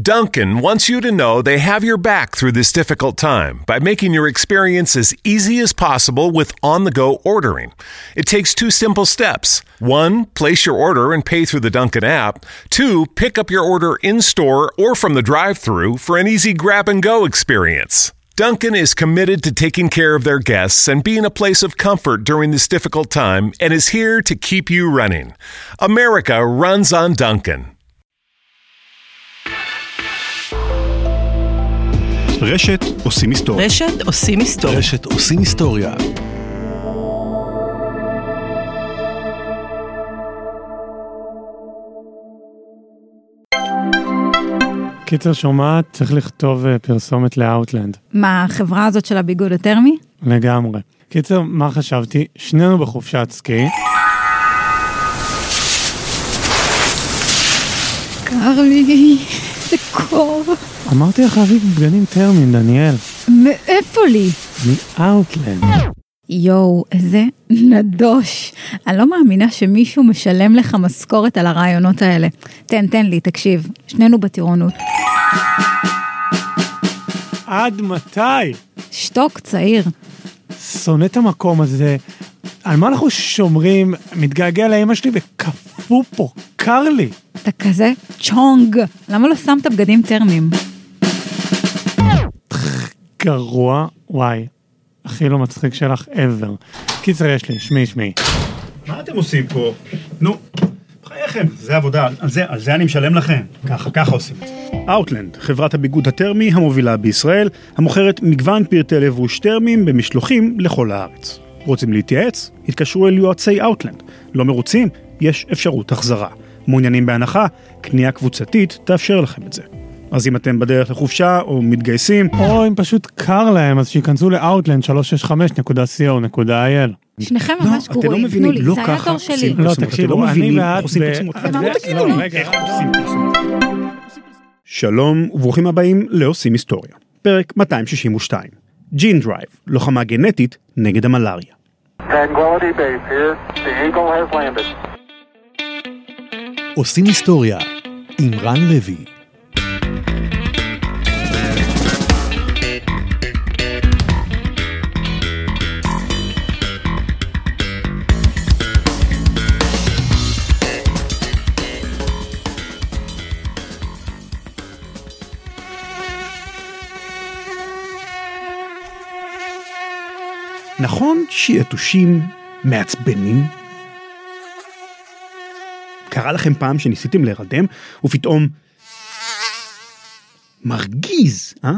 Duncan wants you to know they have your back through this difficult time by making your experience as easy as possible with on the go ordering. It takes two simple steps. One, place your order and pay through the Duncan app. Two, pick up your order in store or from the drive through for an easy grab and go experience. Duncan is committed to taking care of their guests and being a place of comfort during this difficult time and is here to keep you running. America runs on Duncan. רשת עושים היסטוריה. רשת עושים היסטוריה. רשת עושים היסטוריה. קיצר שומעת, צריך לכתוב אה, פרסומת לאאוטלנד. מה, החברה הזאת של הביגוד הטרמי? לגמרי. קיצר, מה חשבתי? שנינו בחופשת סקי. קר לי, זה קור. אמרתי לך להביא בגדים טרמיים, דניאל. מאיפה לי? מאאוטלנד. יואו, איזה נדוש. אני לא מאמינה שמישהו משלם לך משכורת על הרעיונות האלה. תן, תן לי, תקשיב. שנינו בטירונות. עד מתי? שתוק, צעיר. שונא את המקום הזה. על מה אנחנו שומרים? מתגעגע לאמא שלי וקפוא פה, קר לי. אתה כזה צ'ונג. למה לא שמת בגדים טרמיים? גרוע, וואי. הכי לא מצחיק שלך ever. קיצר יש לי, שמי שמי. מה אתם עושים פה? נו, בחייכם, זה עבודה, על זה, על זה אני משלם לכם. ככה, ככה עושים את זה. Outland, חברת הביגוד הטרמי המובילה בישראל, המוכרת מגוון פרטי לבוש טרמיים במשלוחים לכל הארץ. רוצים להתייעץ? התקשרו אל יועצי Outland. לא מרוצים? יש אפשרות החזרה. מעוניינים בהנחה? קנייה קבוצתית תאפשר לכם את זה. אז אם אתם בדרך לחופשה או מתגייסים, או אם פשוט קר להם, אז שייכנסו ל-outland365.co.il. שניכם לא, ממש אתם לא גרועים. מבינים, תנו לי, לא זה היה ככה עושים שלי. פרסומות. לא, אתם תקשיבו, לא אני מבינים ואת איך עושים פרסומות. תגידו לא, לי? איך עושים פרסומות. שלום וברוכים הבאים לעושים היסטוריה, פרק 262. Gene Drive, לוחמה גנטית נגד המלאריה. Tranquility Base here. The Eagle has landed. עושים היסטוריה עם רן לוי. נכון שיתושים מעצבנים? קרה לכם פעם שניסיתם להירדם ופתאום מרגיז, אה?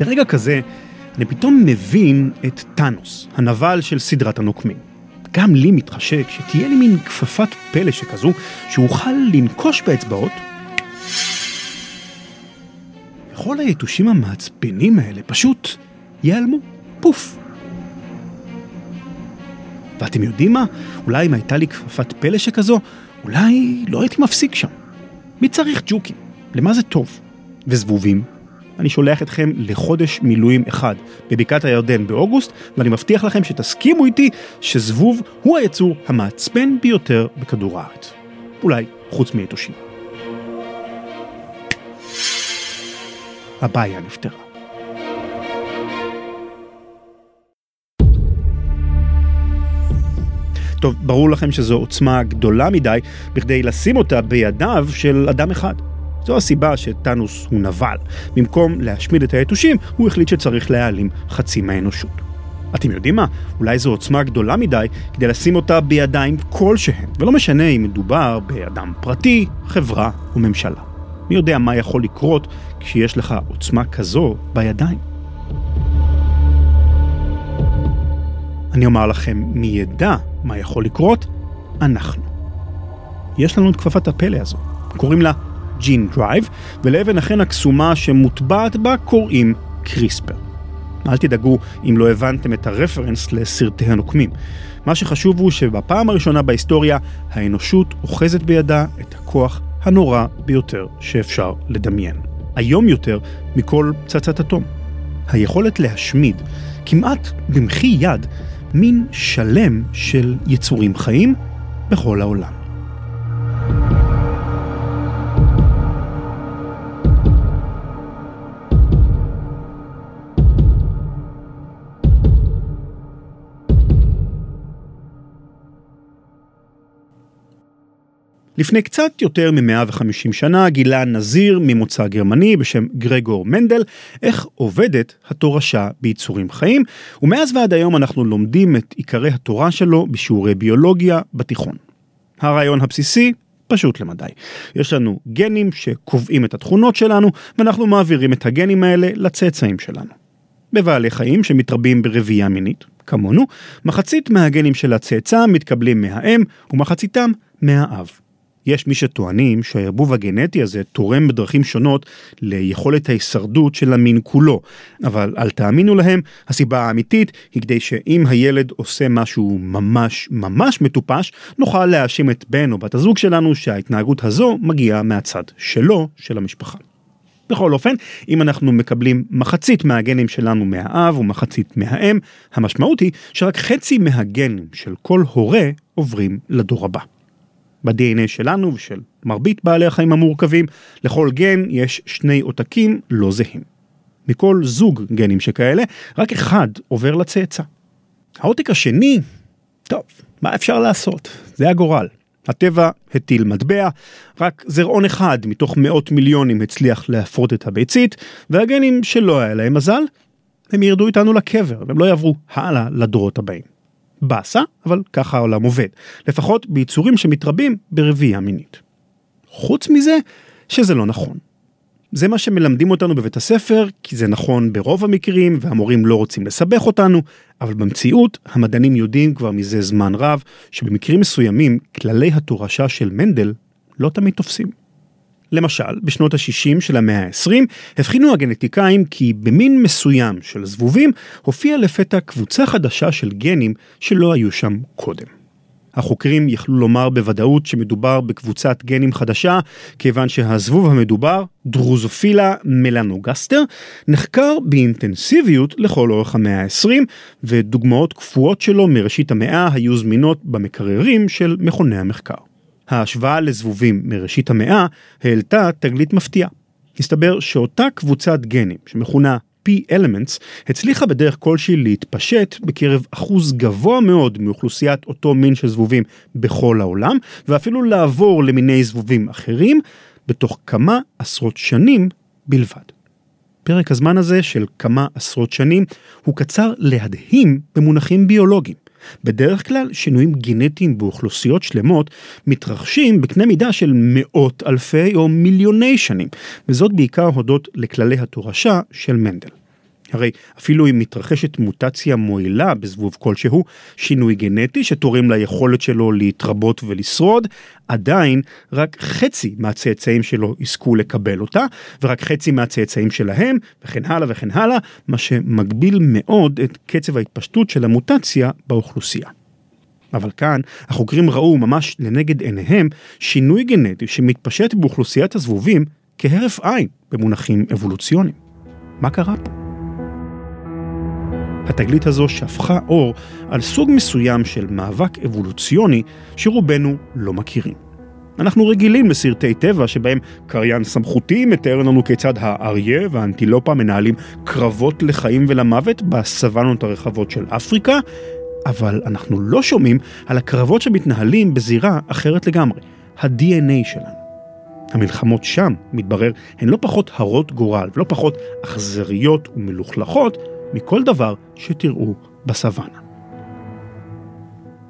ברגע כזה אני פתאום מבין את טאנוס, הנבל של סדרת הנוקמים. גם לי מתחשק שתהיה לי מין כפפת פלא שכזו, שאוכל לנקוש באצבעות. וכל היתושים המעצבנים האלה פשוט ייעלמו, פוף. ואתם יודעים מה? אולי אם הייתה לי כפפת פלא שכזו, אולי לא הייתי מפסיק שם. מי צריך ג'וקים? למה זה טוב? וזבובים? אני שולח אתכם לחודש מילואים אחד בבקעת הירדן באוגוסט, ואני מבטיח לכם שתסכימו איתי שזבוב הוא היצור המעצבן ביותר בכדור הארץ. אולי חוץ מיתושים. הבעיה נפתרה. טוב, ברור לכם שזו עוצמה גדולה מדי בכדי לשים אותה בידיו של אדם אחד. זו הסיבה שטאנוס הוא נבל. במקום להשמיד את היתושים, הוא החליט שצריך להעלים חצי מהאנושות. אתם יודעים מה? אולי זו עוצמה גדולה מדי כדי לשים אותה בידיים כלשהן, ולא משנה אם מדובר באדם פרטי, חברה או ממשלה. מי יודע מה יכול לקרות כשיש לך עוצמה כזו בידיים? אני אומר לכם, מי ידע מה יכול לקרות? אנחנו. יש לנו את כפפת הפלא הזו, קוראים לה Gene Drive, ולאבן החן הקסומה שמוטבעת בה קוראים קריספר. אל תדאגו אם לא הבנתם את ה reference לסרטי הנוקמים. מה שחשוב הוא שבפעם הראשונה בהיסטוריה, האנושות אוחזת בידה את הכוח הנורא ביותר שאפשר לדמיין. היום יותר מכל פצצת אטום. היכולת להשמיד, כמעט במחי יד, מין שלם של יצורים חיים בכל העולם. לפני קצת יותר מ-150 שנה גילה נזיר ממוצא גרמני בשם גרגור מנדל איך עובדת התורשה ביצורים חיים, ומאז ועד היום אנחנו לומדים את עיקרי התורה שלו בשיעורי ביולוגיה בתיכון. הרעיון הבסיסי פשוט למדי. יש לנו גנים שקובעים את התכונות שלנו, ואנחנו מעבירים את הגנים האלה לצאצאים שלנו. בבעלי חיים שמתרבים ברבייה מינית, כמונו, מחצית מהגנים של הצאצא מתקבלים מהאם ומחציתם מהאב. יש מי שטוענים שהערבוב הגנטי הזה תורם בדרכים שונות ליכולת ההישרדות של המין כולו, אבל אל תאמינו להם, הסיבה האמיתית היא כדי שאם הילד עושה משהו ממש ממש מטופש, נוכל להאשים את בן או בת הזוג שלנו שההתנהגות הזו מגיעה מהצד שלו, של המשפחה. בכל אופן, אם אנחנו מקבלים מחצית מהגנים שלנו מהאב ומחצית מהאם, המשמעות היא שרק חצי מהגנים של כל הורה עוברים לדור הבא. ב-DNA שלנו ושל מרבית בעלי החיים המורכבים, לכל גן יש שני עותקים לא זהים. מכל זוג גנים שכאלה, רק אחד עובר לצאצא. העותק השני, טוב, מה אפשר לעשות? זה הגורל. הטבע הטיל מטבע, רק זרעון אחד מתוך מאות מיליונים הצליח להפרות את הביצית, והגנים שלא היה להם מזל, הם ירדו איתנו לקבר, והם לא יעברו הלאה לדורות הבאים. באסה, אבל ככה העולם עובד. לפחות ביצורים שמתרבים ברבייה מינית. חוץ מזה, שזה לא נכון. זה מה שמלמדים אותנו בבית הספר, כי זה נכון ברוב המקרים, והמורים לא רוצים לסבך אותנו, אבל במציאות, המדענים יודעים כבר מזה זמן רב, שבמקרים מסוימים, כללי התורשה של מנדל לא תמיד תופסים. למשל, בשנות ה-60 של המאה ה-20, הבחינו הגנטיקאים כי במין מסוים של זבובים הופיעה לפתע קבוצה חדשה של גנים שלא היו שם קודם. החוקרים יכלו לומר בוודאות שמדובר בקבוצת גנים חדשה, כיוון שהזבוב המדובר, דרוזופילה מלנוגסטר, נחקר באינטנסיביות לכל אורך המאה ה-20, ודוגמאות קפואות שלו מראשית המאה היו זמינות במקררים של מכוני המחקר. ההשוואה לזבובים מראשית המאה העלתה תגלית מפתיעה. הסתבר שאותה קבוצת גנים, שמכונה P-Elements, הצליחה בדרך כלשהי להתפשט בקרב אחוז גבוה מאוד מאוכלוסיית אותו מין של זבובים בכל העולם, ואפילו לעבור למיני זבובים אחרים, בתוך כמה עשרות שנים בלבד. פרק הזמן הזה של כמה עשרות שנים הוא קצר להדהים במונחים ביולוגיים. בדרך כלל שינויים גנטיים באוכלוסיות שלמות מתרחשים בקנה מידה של מאות אלפי או מיליוני שנים, וזאת בעיקר הודות לכללי התורשה של מנדל. הרי אפילו אם מתרחשת מוטציה מועילה בזבוב כלשהו, שינוי גנטי שתורם ליכולת שלו להתרבות ולשרוד, עדיין רק חצי מהצאצאים שלו יזכו לקבל אותה, ורק חצי מהצאצאים שלהם, וכן הלאה וכן הלאה, מה שמגביל מאוד את קצב ההתפשטות של המוטציה באוכלוסייה. אבל כאן החוקרים ראו ממש לנגד עיניהם שינוי גנטי שמתפשט באוכלוסיית הזבובים כהרף עין במונחים אבולוציוניים. מה קרה פה? התגלית הזו שפכה אור על סוג מסוים של מאבק אבולוציוני שרובנו לא מכירים. אנחנו רגילים לסרטי טבע שבהם קריין סמכותי מתאר לנו כיצד האריה והאנטילופה מנהלים קרבות לחיים ולמוות בסוואנות הרחבות של אפריקה, אבל אנחנו לא שומעים על הקרבות שמתנהלים בזירה אחרת לגמרי, ה-DNA שלנו. המלחמות שם, מתברר, הן לא פחות הרות גורל ולא פחות אכזריות ומלוכלכות, מכל דבר שתראו בסוואנה.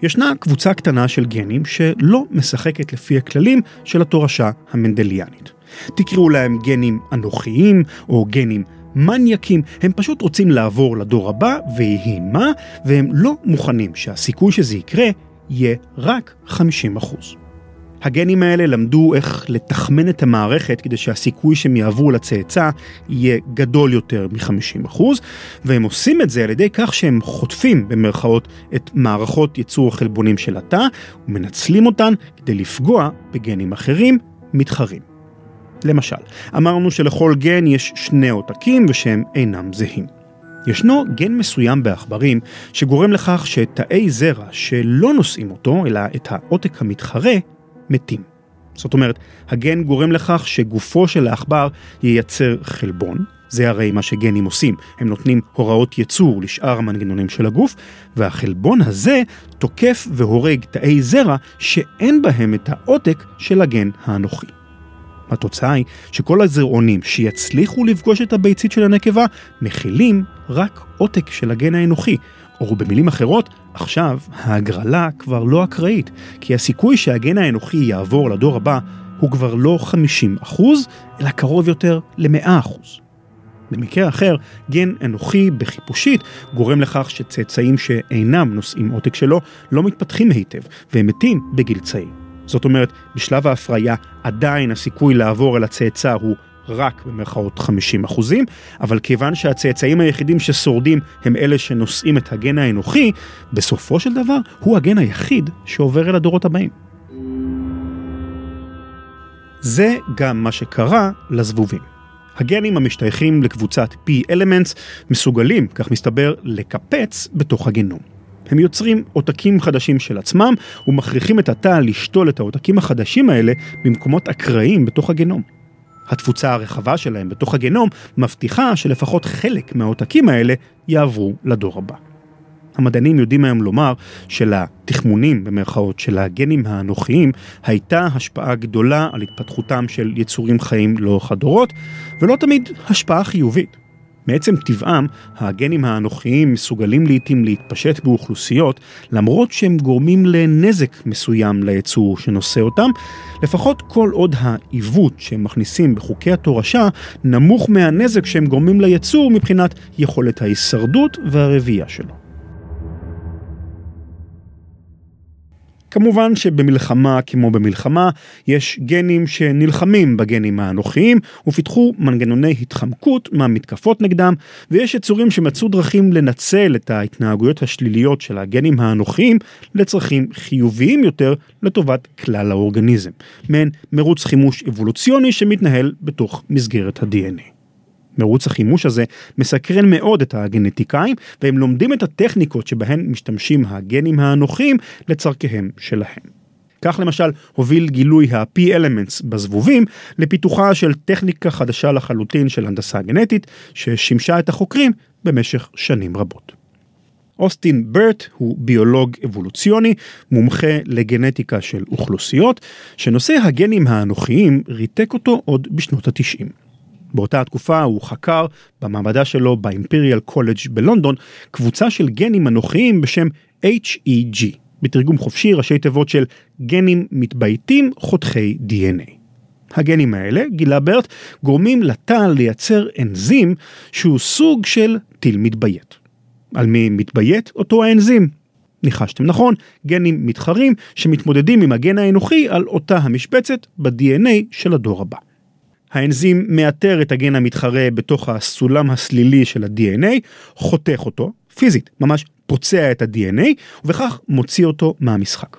ישנה קבוצה קטנה של גנים שלא משחקת לפי הכללים של התורשה המנדליאנית. תקראו להם גנים אנוכיים או גנים מניאקים, הם פשוט רוצים לעבור לדור הבא ויהי מה, והם לא מוכנים שהסיכוי שזה יקרה יהיה רק 50%. הגנים האלה למדו איך לתחמן את המערכת כדי שהסיכוי שהם יעברו לצאצא יהיה גדול יותר מ-50%, והם עושים את זה על ידי כך שהם חוטפים במרכאות את מערכות ייצור החלבונים של התא, ומנצלים אותן כדי לפגוע בגנים אחרים מתחרים. למשל, אמרנו שלכל גן יש שני עותקים ושהם אינם זהים. ישנו גן מסוים בעכברים שגורם לכך שתאי זרע שלא נושאים אותו, אלא את העותק המתחרה, מתים. זאת אומרת, הגן גורם לכך שגופו של העכבר ייצר חלבון, זה הרי מה שגנים עושים, הם נותנים הוראות ייצור לשאר המנגנונים של הגוף, והחלבון הזה תוקף והורג תאי זרע שאין בהם את העותק של הגן האנוכי. התוצאה היא שכל הזרעונים שיצליחו לפגוש את הביצית של הנקבה מכילים רק עותק של הגן האנוכי, או במילים אחרות, עכשיו ההגרלה כבר לא אקראית, כי הסיכוי שהגן האנוכי יעבור לדור הבא הוא כבר לא 50%, אלא קרוב יותר ל-100%. במקרה אחר, גן אנוכי בחיפושית גורם לכך שצאצאים שאינם נושאים עותק שלו לא מתפתחים היטב, והם מתים בגיל צעיר. זאת אומרת, בשלב ההפריה עדיין הסיכוי לעבור אל הצאצא הוא רק במרכאות 50 אחוזים, אבל כיוון שהצאצאים היחידים ששורדים הם אלה שנושאים את הגן האנוכי, בסופו של דבר הוא הגן היחיד שעובר אל הדורות הבאים. זה גם מה שקרה לזבובים. הגנים המשתייכים לקבוצת P-Elements מסוגלים, כך מסתבר, לקפץ בתוך הגנום. הם יוצרים עותקים חדשים של עצמם ומכריחים את התא לשתול את העותקים החדשים האלה במקומות אקראיים בתוך הגנום. התפוצה הרחבה שלהם בתוך הגנום מבטיחה שלפחות חלק מהעותקים האלה יעברו לדור הבא. המדענים יודעים היום לומר שלתחמונים במרכאות של הגנים האנוכיים הייתה השפעה גדולה על התפתחותם של יצורים חיים לאורך הדורות, ולא תמיד השפעה חיובית. מעצם טבעם, הגנים האנוכיים מסוגלים לעיתים להתפשט באוכלוסיות, למרות שהם גורמים לנזק מסוים ליצור שנושא אותם, לפחות כל עוד העיוות שהם מכניסים בחוקי התורשה נמוך מהנזק שהם גורמים ליצור מבחינת יכולת ההישרדות והרבייה שלו. כמובן שבמלחמה כמו במלחמה יש גנים שנלחמים בגנים האנוכיים ופיתחו מנגנוני התחמקות מהמתקפות נגדם ויש יצורים שמצאו דרכים לנצל את ההתנהגויות השליליות של הגנים האנוכיים לצרכים חיוביים יותר לטובת כלל האורגניזם. מעין מרוץ חימוש אבולוציוני שמתנהל בתוך מסגרת ה-DNA. מרוץ החימוש הזה מסקרן מאוד את הגנטיקאים והם לומדים את הטכניקות שבהן משתמשים הגנים האנוכיים לצורכיהם שלהם. כך למשל הוביל גילוי ה-P-Elements בזבובים לפיתוחה של טכניקה חדשה לחלוטין של הנדסה גנטית ששימשה את החוקרים במשך שנים רבות. אוסטין ברט הוא ביולוג אבולוציוני, מומחה לגנטיקה של אוכלוסיות, שנושא הגנים האנוכיים ריתק אותו עוד בשנות התשעים. באותה התקופה הוא חקר במעבדה שלו באימפריאל קולג' בלונדון קבוצה של גנים אנוכיים בשם HEG, בתרגום חופשי ראשי תיבות של גנים מתבייתים חותכי DNA. הגנים האלה, גילה ברט, גורמים לתא לייצר אנזים שהוא סוג של טיל מתביית. על מי מתביית? אותו האנזים. ניחשתם נכון, גנים מתחרים שמתמודדים עם הגן האנוכי על אותה המשבצת ב-DNA של הדור הבא. האנזים מאתר את הגן המתחרה בתוך הסולם הסלילי של ה-DNA, חותך אותו, פיזית, ממש פוצע את ה-DNA, ובכך מוציא אותו מהמשחק.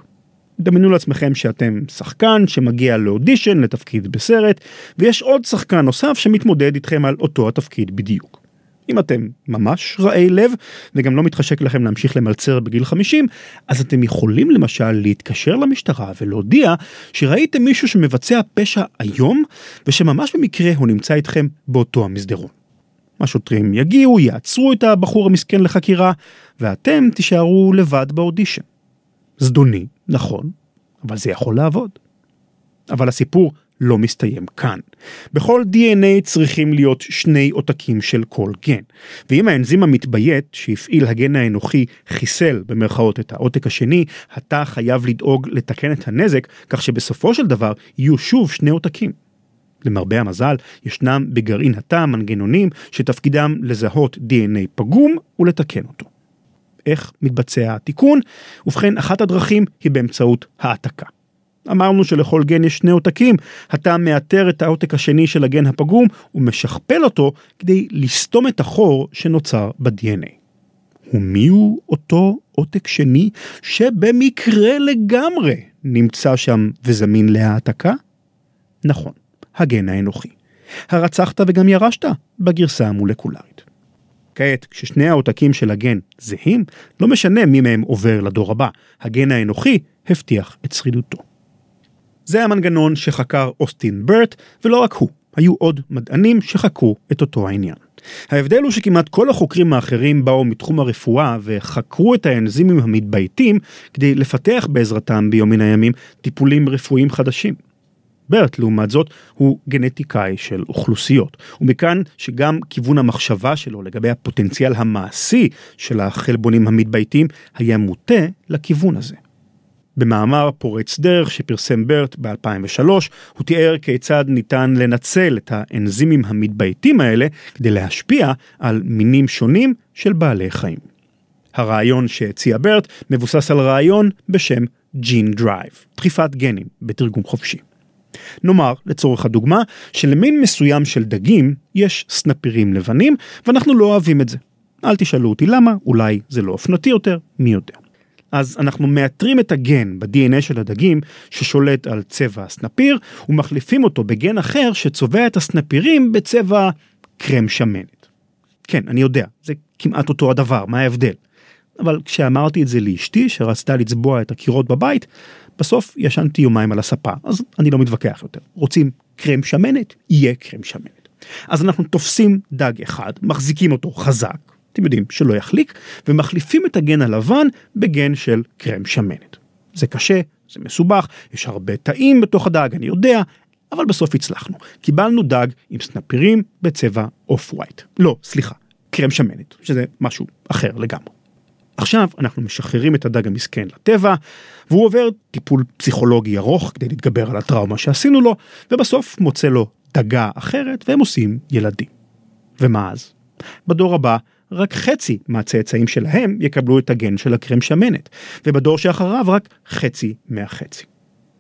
דמיינו לעצמכם שאתם שחקן שמגיע לאודישן לתפקיד בסרט, ויש עוד שחקן נוסף שמתמודד איתכם על אותו התפקיד בדיוק. אם אתם ממש רעי לב וגם לא מתחשק לכם להמשיך למלצר בגיל 50, אז אתם יכולים למשל להתקשר למשטרה ולהודיע שראיתם מישהו שמבצע פשע היום ושממש במקרה הוא נמצא איתכם באותו המסדרון. השוטרים יגיעו, יעצרו את הבחור המסכן לחקירה, ואתם תישארו לבד באודישן. זדוני, נכון, אבל זה יכול לעבוד. אבל הסיפור לא מסתיים כאן. בכל DNA צריכים להיות שני עותקים של כל גן, ואם האנזים המתביית שהפעיל הגן האנוכי חיסל במרכאות את העותק השני, התא חייב לדאוג לתקן את הנזק, כך שבסופו של דבר יהיו שוב שני עותקים. למרבה המזל, ישנם בגרעין התא מנגנונים שתפקידם לזהות DNA פגום ולתקן אותו. איך מתבצע התיקון? ובכן, אחת הדרכים היא באמצעות העתקה. אמרנו שלכל גן יש שני עותקים, אתה מאתר את העותק השני של הגן הפגום ומשכפל אותו כדי לסתום את החור שנוצר ב-DNA. ומי הוא אותו עותק שני שבמקרה לגמרי נמצא שם וזמין להעתקה? נכון, הגן האנוכי. הרצחת וגם ירשת בגרסה המולקולרית. כעת, כששני העותקים של הגן זהים, לא משנה מי מהם עובר לדור הבא, הגן האנוכי הבטיח את שרידותו. זה המנגנון שחקר אוסטין ברט, ולא רק הוא, היו עוד מדענים שחקרו את אותו העניין. ההבדל הוא שכמעט כל החוקרים האחרים באו מתחום הרפואה וחקרו את האנזימים המתבייתים כדי לפתח בעזרתם ביום מן הימים טיפולים רפואיים חדשים. ברט, לעומת זאת, הוא גנטיקאי של אוכלוסיות, ומכאן שגם כיוון המחשבה שלו לגבי הפוטנציאל המעשי של החלבונים המתבייתים היה מוטה לכיוון הזה. במאמר פורץ דרך שפרסם ברט ב-2003, הוא תיאר כיצד ניתן לנצל את האנזימים המתבייתים האלה כדי להשפיע על מינים שונים של בעלי חיים. הרעיון שהציע ברט מבוסס על רעיון בשם Gene Drive, דחיפת גנים בתרגום חופשי. נאמר, לצורך הדוגמה, שלמין מסוים של דגים יש סנפירים לבנים, ואנחנו לא אוהבים את זה. אל תשאלו אותי למה, אולי זה לא אופנתי יותר, מי יודע. אז אנחנו מאתרים את הגן ב-DNA של הדגים ששולט על צבע הסנפיר ומחליפים אותו בגן אחר שצובע את הסנפירים בצבע קרם שמנת. כן, אני יודע, זה כמעט אותו הדבר, מה ההבדל? אבל כשאמרתי את זה לאשתי שרצתה לצבוע את הקירות בבית, בסוף ישנתי יומיים על הספה, אז אני לא מתווכח יותר. רוצים קרם שמנת? יהיה קרם שמנת. אז אנחנו תופסים דג אחד, מחזיקים אותו חזק, אתם יודעים, שלא יחליק, ומחליפים את הגן הלבן בגן של קרם שמנת. זה קשה, זה מסובך, יש הרבה תאים בתוך הדג, אני יודע, אבל בסוף הצלחנו. קיבלנו דג עם סנפירים בצבע off white. לא, סליחה, קרם שמנת, שזה משהו אחר לגמרי. עכשיו אנחנו משחררים את הדג המסכן לטבע, והוא עובר טיפול פסיכולוגי ארוך כדי להתגבר על הטראומה שעשינו לו, ובסוף מוצא לו דגה אחרת והם עושים ילדים. ומה אז? בדור הבא רק חצי מהצאצאים שלהם יקבלו את הגן של הקרם שמנת, ובדור שאחריו רק חצי מהחצי.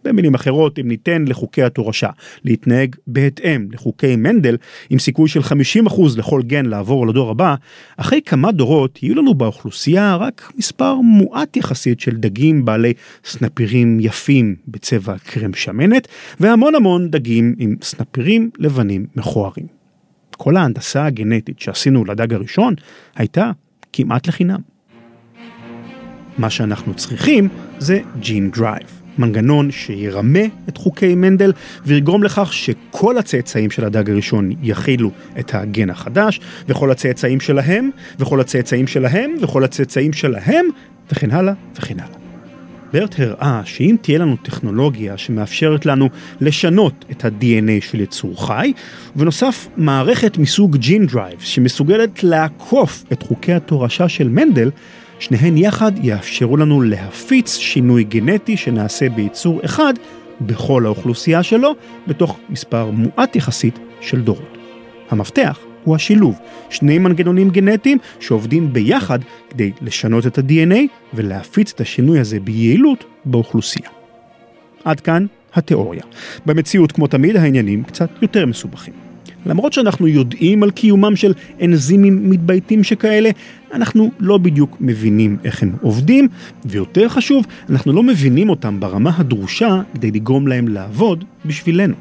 במילים אחרות, אם ניתן לחוקי התורשה להתנהג בהתאם לחוקי מנדל, עם סיכוי של 50% לכל גן לעבור לדור הבא, אחרי כמה דורות יהיו לנו באוכלוסייה רק מספר מועט יחסית של דגים בעלי סנפירים יפים בצבע קרם שמנת, והמון המון דגים עם סנפירים לבנים מכוערים. כל ההנדסה הגנטית שעשינו לדג הראשון הייתה כמעט לחינם. מה שאנחנו צריכים זה Gene Drive. מנגנון שירמה את חוקי מנדל ויגרום לכך שכל הצאצאים של הדג הראשון יכילו את הגן החדש, וכל הצאצאים שלהם, וכל הצאצאים שלהם, וכל הצאצאים שלהם, וכן הלאה וכן הלאה. ברט הראה שאם תהיה לנו טכנולוגיה שמאפשרת לנו לשנות את ה-DNA של יצור חי, ובנוסף מערכת מסוג gene drive שמסוגלת לעקוף את חוקי התורשה של מנדל, שניהן יחד יאפשרו לנו להפיץ שינוי גנטי שנעשה ביצור אחד בכל האוכלוסייה שלו, בתוך מספר מועט יחסית של דורות. המפתח הוא השילוב, שני מנגנונים גנטיים שעובדים ביחד כדי לשנות את ה-DNA ולהפיץ את השינוי הזה ביעילות באוכלוסייה. עד כאן התיאוריה. במציאות, כמו תמיד, העניינים קצת יותר מסובכים. למרות שאנחנו יודעים על קיומם של אנזימים מתבייתים שכאלה, אנחנו לא בדיוק מבינים איך הם עובדים, ויותר חשוב, אנחנו לא מבינים אותם ברמה הדרושה כדי לגרום להם לעבוד בשבילנו.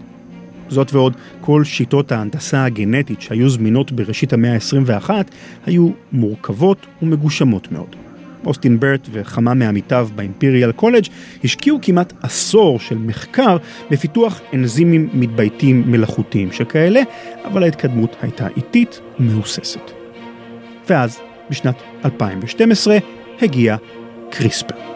זאת ועוד, כל שיטות ההנדסה הגנטית שהיו זמינות בראשית המאה ה-21 היו מורכבות ומגושמות מאוד. אוסטין ברט וכמה מעמיתיו באימפריאל קולג' השקיעו כמעט עשור של מחקר בפיתוח אנזימים מתבייתים מלאכותיים שכאלה, אבל ההתקדמות הייתה איטית ומהוססת. ואז, בשנת 2012, הגיע קריספר.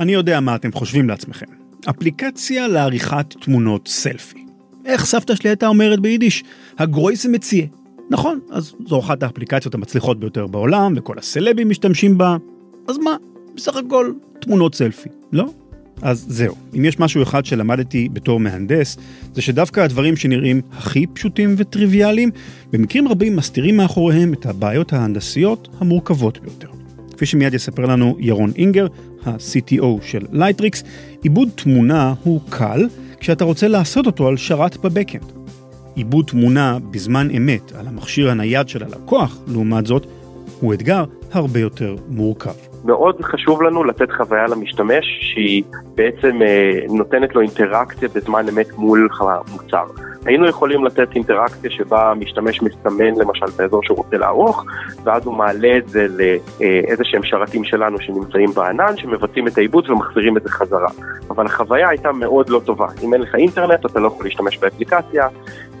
אני יודע מה אתם חושבים לעצמכם. אפליקציה לעריכת תמונות סלפי. איך סבתא שלי הייתה אומרת ביידיש? הגרויסה מציע. נכון, אז זו אחת האפליקציות המצליחות ביותר בעולם, וכל הסלבים משתמשים בה. אז מה? בסך הכל תמונות סלפי, לא? אז זהו, אם יש משהו אחד שלמדתי בתור מהנדס, זה שדווקא הדברים שנראים הכי פשוטים וטריוויאליים, במקרים רבים מסתירים מאחוריהם את הבעיות ההנדסיות המורכבות ביותר. כפי שמיד יספר לנו ירון אינגר, ה-CTO של Lightricks, עיבוד תמונה הוא קל כשאתה רוצה לעשות אותו על שרת ב backend. עיבוד תמונה בזמן אמת על המכשיר הנייד של הלקוח, לעומת זאת, הוא אתגר הרבה יותר מורכב. מאוד חשוב לנו לתת חוויה למשתמש שהיא בעצם אה, נותנת לו אינטראקציה בזמן אמת מול המוצר. היינו יכולים לתת אינטראקציה שבה המשתמש מסמן למשל את האזור שהוא רוצה לערוך, ואז הוא מעלה את זה לאיזה שהם שרתים שלנו שנמצאים בענן, שמבצעים את העיבוד ומחזירים את זה חזרה. אבל החוויה הייתה מאוד לא טובה. אם אין לך אינטרנט אתה לא יכול להשתמש באפליקציה,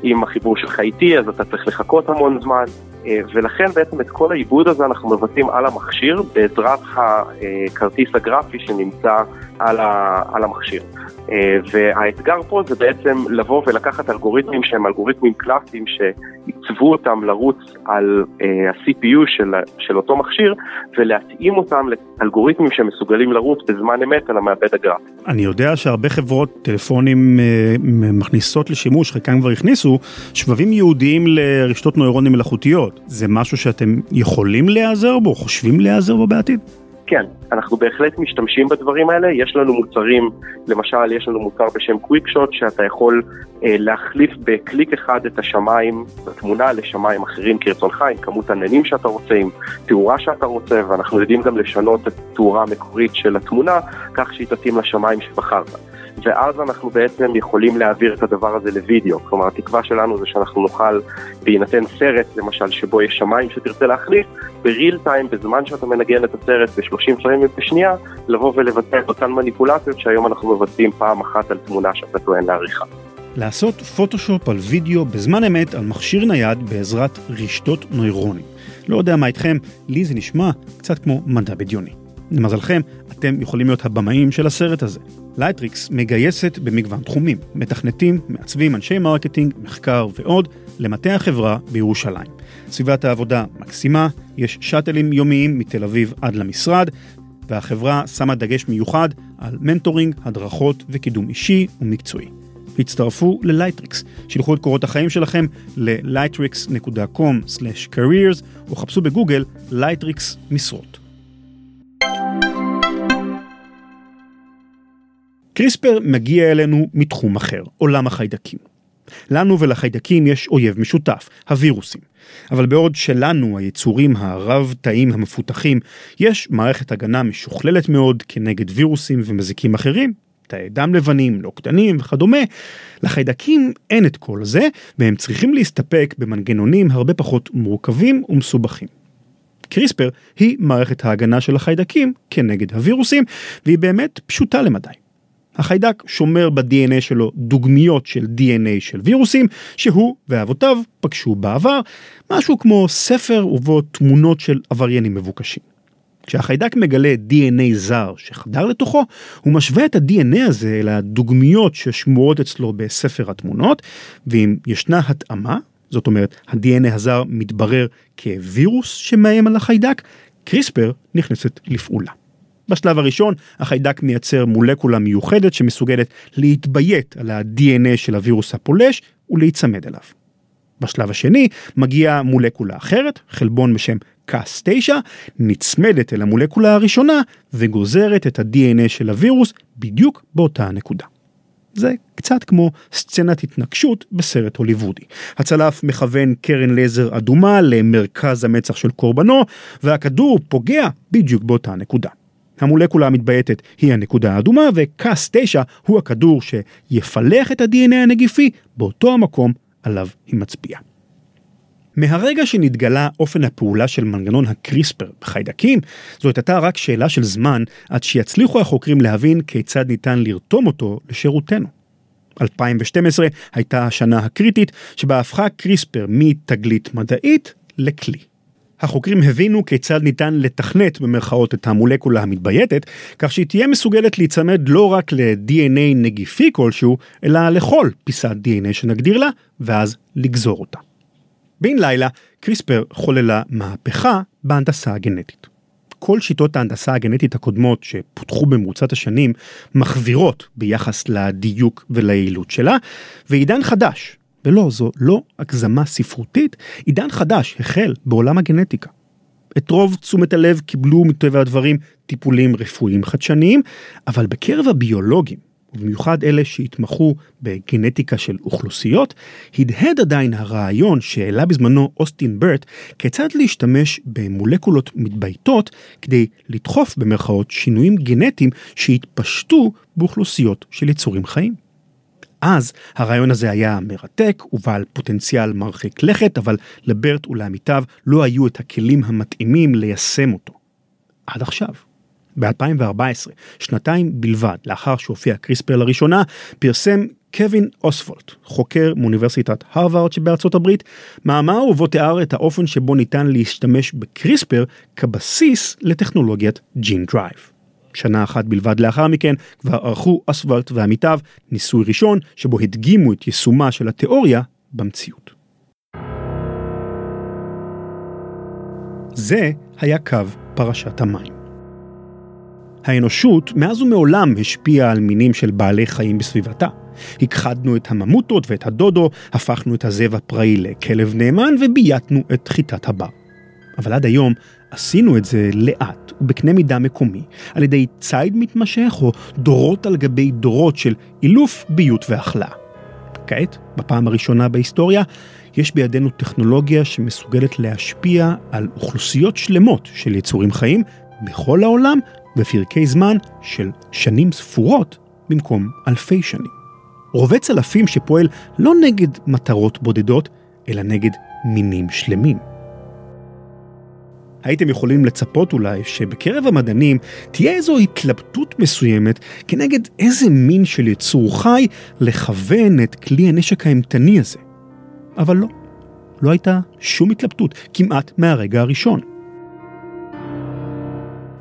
אם החיבור שלך איטי אז אתה צריך לחכות המון זמן. אה, ולכן בעצם את כל העיבוד הזה אנחנו מבצעים על המכשיר בעזרת הכרטיס הגרפי שנמצא על המכשיר. אה, והאתגר פה זה בעצם לבוא ולקחת אלגוריתמים שהם אלגוריתמים קלאסיים שעיצבו אותם לרוץ על אה, ה-CPU של, של אותו מכשיר ולהתאים אותם לאלגוריתמים שמסוגלים לרוץ בזמן אמת על המעבד הגרפי. אני יודע שהרבה חברות טלפונים אה, מכניסות לשימוש, חלקם כבר הכניסו, שבבים ייעודיים לרשתות נוירונים מלאכותיות. זה משהו שאתם יכולים להיעזר בו, חושבים להיעזר בו בעתיד? כן, אנחנו בהחלט משתמשים בדברים האלה, יש לנו מוצרים, למשל יש לנו מוצר בשם קוויק שוט שאתה יכול אה, להחליף בקליק אחד את השמיים בתמונה לשמיים אחרים כרצונך, עם כמות עננים שאתה רוצה, עם תאורה שאתה רוצה, ואנחנו יודעים גם לשנות את התאורה המקורית של התמונה כך שהיא תתאים לשמיים שבחרת. ואז אנחנו בעצם יכולים להעביר את הדבר הזה לוידאו. כלומר, התקווה שלנו זה שאנחנו נוכל, בהינתן סרט, למשל, שבו יש שמיים שתרצה להחליף, בריל טיים, בזמן שאתה מנגן את הסרט ב-30 פרמים בשנייה, לבוא ולבצע את אותן מניפולציות שהיום אנחנו מבצעים פעם אחת על תמונה שאתה טוען לעריכה. לעשות פוטושופ על וידאו בזמן אמת על מכשיר נייד בעזרת רשתות נוירונים. לא יודע מה איתכם, לי זה נשמע קצת כמו מדע בדיוני. למזלכם, אתם יכולים להיות הבמאים של הסרט הזה. Lightricks מגייסת במגוון תחומים, מתכנתים, מעצבים, אנשי marketing, מחקר ועוד, למטה החברה בירושלים. סביבת העבודה מקסימה, יש שאטלים יומיים מתל אביב עד למשרד, והחברה שמה דגש מיוחד על mentoring, הדרכות וקידום אישי ומקצועי. הצטרפו ל Lightricks, שילחו את קורות החיים שלכם ל- lightricks.com/careers או חפשו בגוגל Lightricks משרות. קריספר מגיע אלינו מתחום אחר, עולם החיידקים. לנו ולחיידקים יש אויב משותף, הווירוסים. אבל בעוד שלנו, היצורים הרב-תאיים המפותחים, יש מערכת הגנה משוכללת מאוד כנגד וירוסים ומזיקים אחרים, תאי דם לבנים, נוקדנים וכדומה, לחיידקים אין את כל זה, והם צריכים להסתפק במנגנונים הרבה פחות מורכבים ומסובכים. קריספר היא מערכת ההגנה של החיידקים כנגד הווירוסים, והיא באמת פשוטה למדי. החיידק שומר ב-DNA שלו דוגמיות של DNA של וירוסים, שהוא ואבותיו פגשו בעבר, משהו כמו ספר ובו תמונות של עבריינים מבוקשים. כשהחיידק מגלה DNA זר שחדר לתוכו, הוא משווה את ה-DNA הזה אל הדוגמיות ששמורות אצלו בספר התמונות, ואם ישנה התאמה, זאת אומרת ה-DNA הזר מתברר כווירוס שמאיים על החיידק, קריספר נכנסת לפעולה. בשלב הראשון, החיידק מייצר מולקולה מיוחדת שמסוגלת להתביית על ה-DNA של הווירוס הפולש ולהיצמד אליו. בשלב השני מגיעה מולקולה אחרת, חלבון בשם קאס-9, נצמדת אל המולקולה הראשונה וגוזרת את ה-DNA של הווירוס בדיוק באותה הנקודה. זה קצת כמו סצנת התנגשות בסרט הוליוודי. הצלף מכוון קרן לייזר אדומה למרכז המצח של קורבנו, והכדור פוגע בדיוק באותה נקודה. המולקולה המתבייתת היא הנקודה האדומה, וכס 9 הוא הכדור שיפלח את ה-DNA הנגיפי באותו המקום עליו היא מצביעה. מהרגע שנתגלה אופן הפעולה של מנגנון הקריספר בחיידקים, זאת הייתה רק שאלה של זמן עד שיצליחו החוקרים להבין כיצד ניתן לרתום אותו לשירותנו. 2012 הייתה השנה הקריטית שבה הפכה קריספר מתגלית מדעית לכלי. החוקרים הבינו כיצד ניתן לתכנת במרכאות את המולקולה המתבייתת, כך שהיא תהיה מסוגלת להיצמד לא רק ל-DNA נגיפי כלשהו, אלא לכל פיסת DNA שנגדיר לה, ואז לגזור אותה. בן לילה, קריספר חוללה מהפכה בהנדסה הגנטית. כל שיטות ההנדסה הגנטית הקודמות שפותחו במרוצת השנים מחווירות ביחס לדיוק וליעילות שלה, ועידן חדש, ולא, זו לא הגזמה ספרותית, עידן חדש החל בעולם הגנטיקה. את רוב תשומת הלב קיבלו מטבע הדברים טיפולים רפואיים חדשניים, אבל בקרב הביולוגים, ובמיוחד אלה שהתמחו בגנטיקה של אוכלוסיות, הדהד עדיין הרעיון שהעלה בזמנו אוסטין ברט כיצד להשתמש במולקולות מתבייתות כדי לדחוף במרכאות שינויים גנטיים שהתפשטו באוכלוסיות של יצורים חיים. אז הרעיון הזה היה מרתק ובעל פוטנציאל מרחיק לכת, אבל לברט ולעמיתיו לא היו את הכלים המתאימים ליישם אותו. עד עכשיו. ב-2014, שנתיים בלבד לאחר שהופיע קריספר לראשונה, פרסם קווין אסוולט, חוקר מאוניברסיטת הרווארד שבארצות הברית, מאמר ובו תיאר את האופן שבו ניתן להשתמש בקריספר כבסיס לטכנולוגיית gene drive. שנה אחת בלבד לאחר מכן כבר ערכו אסוולט ועמיתיו ניסוי ראשון שבו הדגימו את יישומה של התיאוריה במציאות. זה היה קו פרשת המים. האנושות מאז ומעולם השפיעה על מינים של בעלי חיים בסביבתה. הכחדנו את הממוטות ואת הדודו, הפכנו את הזאב הפראי לכלב נאמן ובייתנו את חיטת הבר. אבל עד היום עשינו את זה לאט ובקנה מידה מקומי, על ידי ציד מתמשך או דורות על גבי דורות של אילוף, ביות והכלאה. כעת, בפעם הראשונה בהיסטוריה, יש בידינו טכנולוגיה שמסוגלת להשפיע על אוכלוסיות שלמות של יצורים חיים בכל העולם בפרקי זמן של שנים ספורות במקום אלפי שנים. רובה צלפים שפועל לא נגד מטרות בודדות, אלא נגד מינים שלמים. הייתם יכולים לצפות אולי שבקרב המדענים תהיה איזו התלבטות מסוימת כנגד איזה מין של יצור חי לכוון את כלי הנשק האימתני הזה. אבל לא, לא הייתה שום התלבטות כמעט מהרגע הראשון.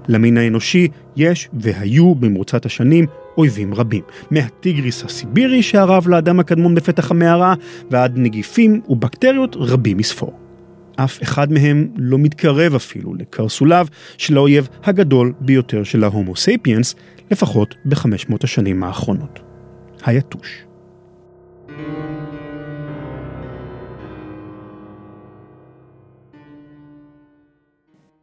למין האנושי יש והיו במרוצת השנים אויבים רבים, מהטיגריס הסיבירי שערב לאדם הקדמון בפתח המערה, ועד נגיפים ובקטריות רבים מספור. אף אחד מהם לא מתקרב אפילו לקרסוליו של האויב הגדול ביותר של ההומו ספיאנס, לפחות בחמש מאות השנים האחרונות. היתוש.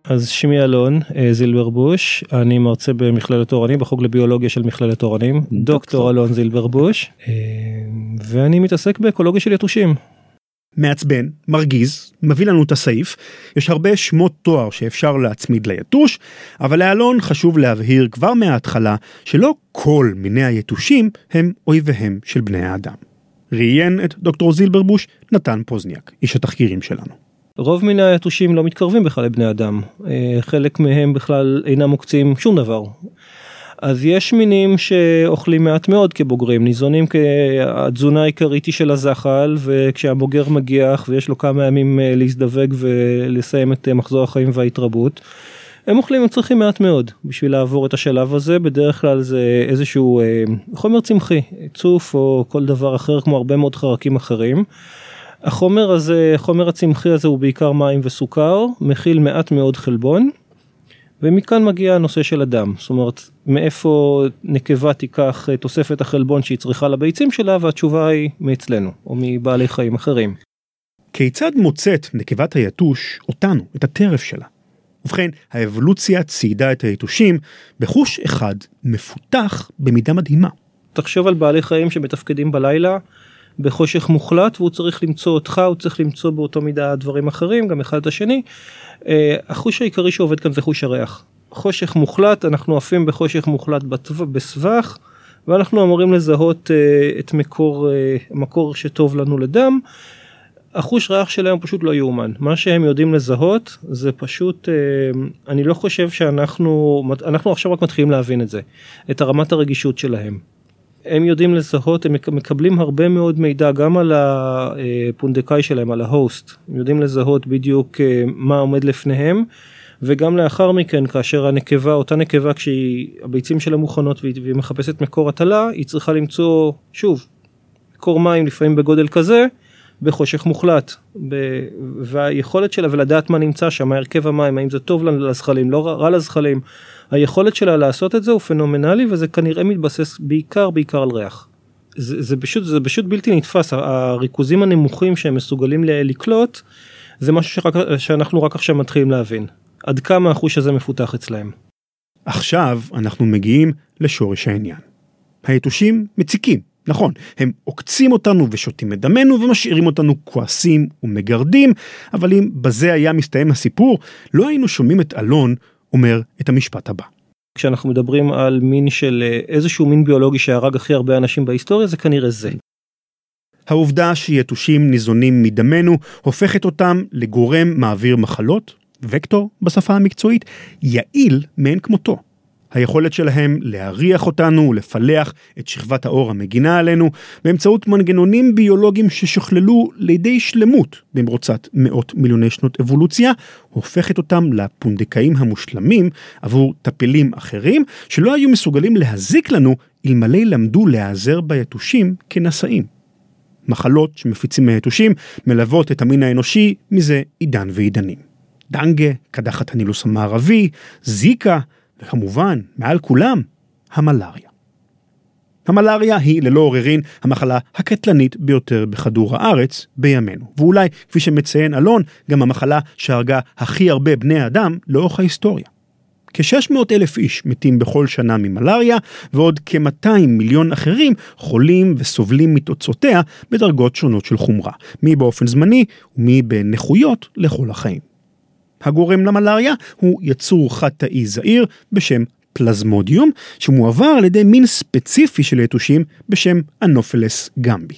אז שמי אלון אה, זילברבוש, אני מרצה במכללת אורנים, בחוג לביולוגיה של מכללת אורנים, דוקטור אלון זילברבוש, אה, ואני מתעסק באקולוגיה של יתושים. מעצבן, מרגיז, מביא לנו את הסעיף, יש הרבה שמות תואר שאפשר להצמיד ליתוש, אבל לאלון חשוב להבהיר כבר מההתחלה שלא כל מיני היתושים הם אויביהם של בני האדם. ראיין את דוקטור זילברבוש נתן פוזניאק, איש התחקירים שלנו. רוב מיני היתושים לא מתקרבים בכלל לבני אדם, אה, חלק מהם בכלל אינם מוקצים שום דבר. אז יש מינים שאוכלים מעט מאוד כבוגרים, ניזונים כתזונה העיקרית היא של הזחל וכשהבוגר מגיח ויש לו כמה ימים אה, להזדווג ולסיים את אה, מחזור החיים וההתרבות. הם אוכלים, הם צריכים מעט מאוד בשביל לעבור את השלב הזה, בדרך כלל זה איזשהו אה, חומר צמחי, צוף או כל דבר אחר כמו הרבה מאוד חרקים אחרים. החומר הזה, החומר הצמחי הזה הוא בעיקר מים וסוכר, מכיל מעט מאוד חלבון, ומכאן מגיע הנושא של הדם. זאת אומרת, מאיפה נקבה תיקח תוספת החלבון שהיא צריכה לביצים שלה, והתשובה היא מאצלנו, או מבעלי חיים אחרים. כיצד מוצאת נקבת היתוש אותנו, את הטרף שלה? ובכן, האבולוציה ציידה את היתושים בחוש אחד מפותח במידה מדהימה. תחשוב על בעלי חיים שמתפקדים בלילה בחושך מוחלט והוא צריך למצוא אותך, הוא צריך למצוא באותו מידה דברים אחרים, גם אחד את השני. אה, החוש העיקרי שעובד כאן זה חוש הריח. חושך מוחלט, אנחנו עפים בחושך מוחלט בסבך, ואנחנו אמורים לזהות uh, את מקור, uh, מקור שטוב לנו לדם. החוש ריח שלהם פשוט לא יאומן. מה שהם יודעים לזהות זה פשוט, אני לא חושב שאנחנו, אנחנו עכשיו רק מתחילים להבין את זה, את הרמת הרגישות שלהם. הם יודעים לזהות, הם מקבלים הרבה מאוד מידע גם על הפונדקאי שלהם, על ההוסט, הם יודעים לזהות בדיוק אה, מה עומד לפניהם, וגם לאחר מכן כאשר הנקבה, אותה נקבה כשהביצים שלה מוכנות והיא מחפשת מקור הטלה, היא צריכה למצוא, שוב, מקור מים לפעמים בגודל כזה, בחושך מוחלט, ב... והיכולת שלה ולדעת מה נמצא שם, הרכב המים, האם זה טוב לזחלים, לא רע לזחלים. היכולת שלה לעשות את זה הוא פנומנלי וזה כנראה מתבסס בעיקר בעיקר על ריח. זה, זה פשוט זה פשוט בלתי נתפס הריכוזים הנמוכים שהם מסוגלים לקלוט זה משהו שרק, שאנחנו רק עכשיו מתחילים להבין עד כמה החוש הזה מפותח אצלהם. עכשיו אנחנו מגיעים לשורש העניין. היתושים מציקים, נכון, הם עוקצים אותנו ושותים את דמנו ומשאירים אותנו כועסים ומגרדים, אבל אם בזה היה מסתיים הסיפור, לא היינו שומעים את אלון אומר את המשפט הבא. כשאנחנו מדברים על מין של אה, איזשהו מין ביולוגי שהרג הכי הרבה אנשים בהיסטוריה זה כנראה זה. העובדה שיתושים ניזונים מדמנו הופכת אותם לגורם מעביר מחלות, וקטור בשפה המקצועית, יעיל מאין כמותו. היכולת שלהם להריח אותנו ולפלח את שכבת האור המגינה עלינו באמצעות מנגנונים ביולוגיים ששוכללו לידי שלמות במרוצת מאות מיליוני שנות אבולוציה, הופכת אותם לפונדקאים המושלמים עבור טפלים אחרים שלא היו מסוגלים להזיק לנו אלמלא למדו להיעזר ביתושים כנשאים. מחלות שמפיצים היתושים מלוות את המין האנושי מזה עידן ועידנים. דנגה, קדחת הנילוס המערבי, זיקה, וכמובן, מעל כולם, המלאריה. המלאריה היא ללא עוררין המחלה הקטלנית ביותר בכדור הארץ בימינו, ואולי, כפי שמציין אלון, גם המחלה שהרגה הכי הרבה בני אדם לאורך ההיסטוריה. כ-600 אלף איש מתים בכל שנה ממלאריה, ועוד כ-200 מיליון אחרים חולים וסובלים מתוצאותיה בדרגות שונות של חומרה, מי באופן זמני ומי בנכויות לכל החיים. הגורם למלאריה הוא יצור חד-תאי זעיר בשם פלזמודיום, שמועבר על ידי מין ספציפי של יתושים בשם אנופלס גמבי.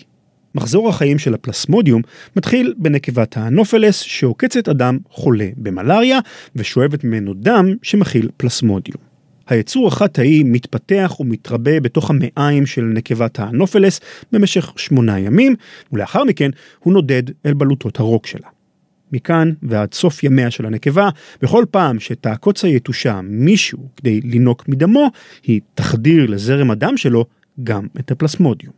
מחזור החיים של הפלסמודיום מתחיל בנקבת האנופלס שעוקצת אדם חולה במלאריה ושואבת ממנו דם שמכיל פלסמודיום. היצור החד-תאי מתפתח ומתרבה בתוך המעיים של נקבת האנופלס במשך שמונה ימים, ולאחר מכן הוא נודד אל בלוטות הרוק שלה. מכאן ועד סוף ימיה של הנקבה, בכל פעם שתעקוץ היתושה מישהו כדי לינוק מדמו, היא תחדיר לזרם הדם שלו גם את הפלסמודיום.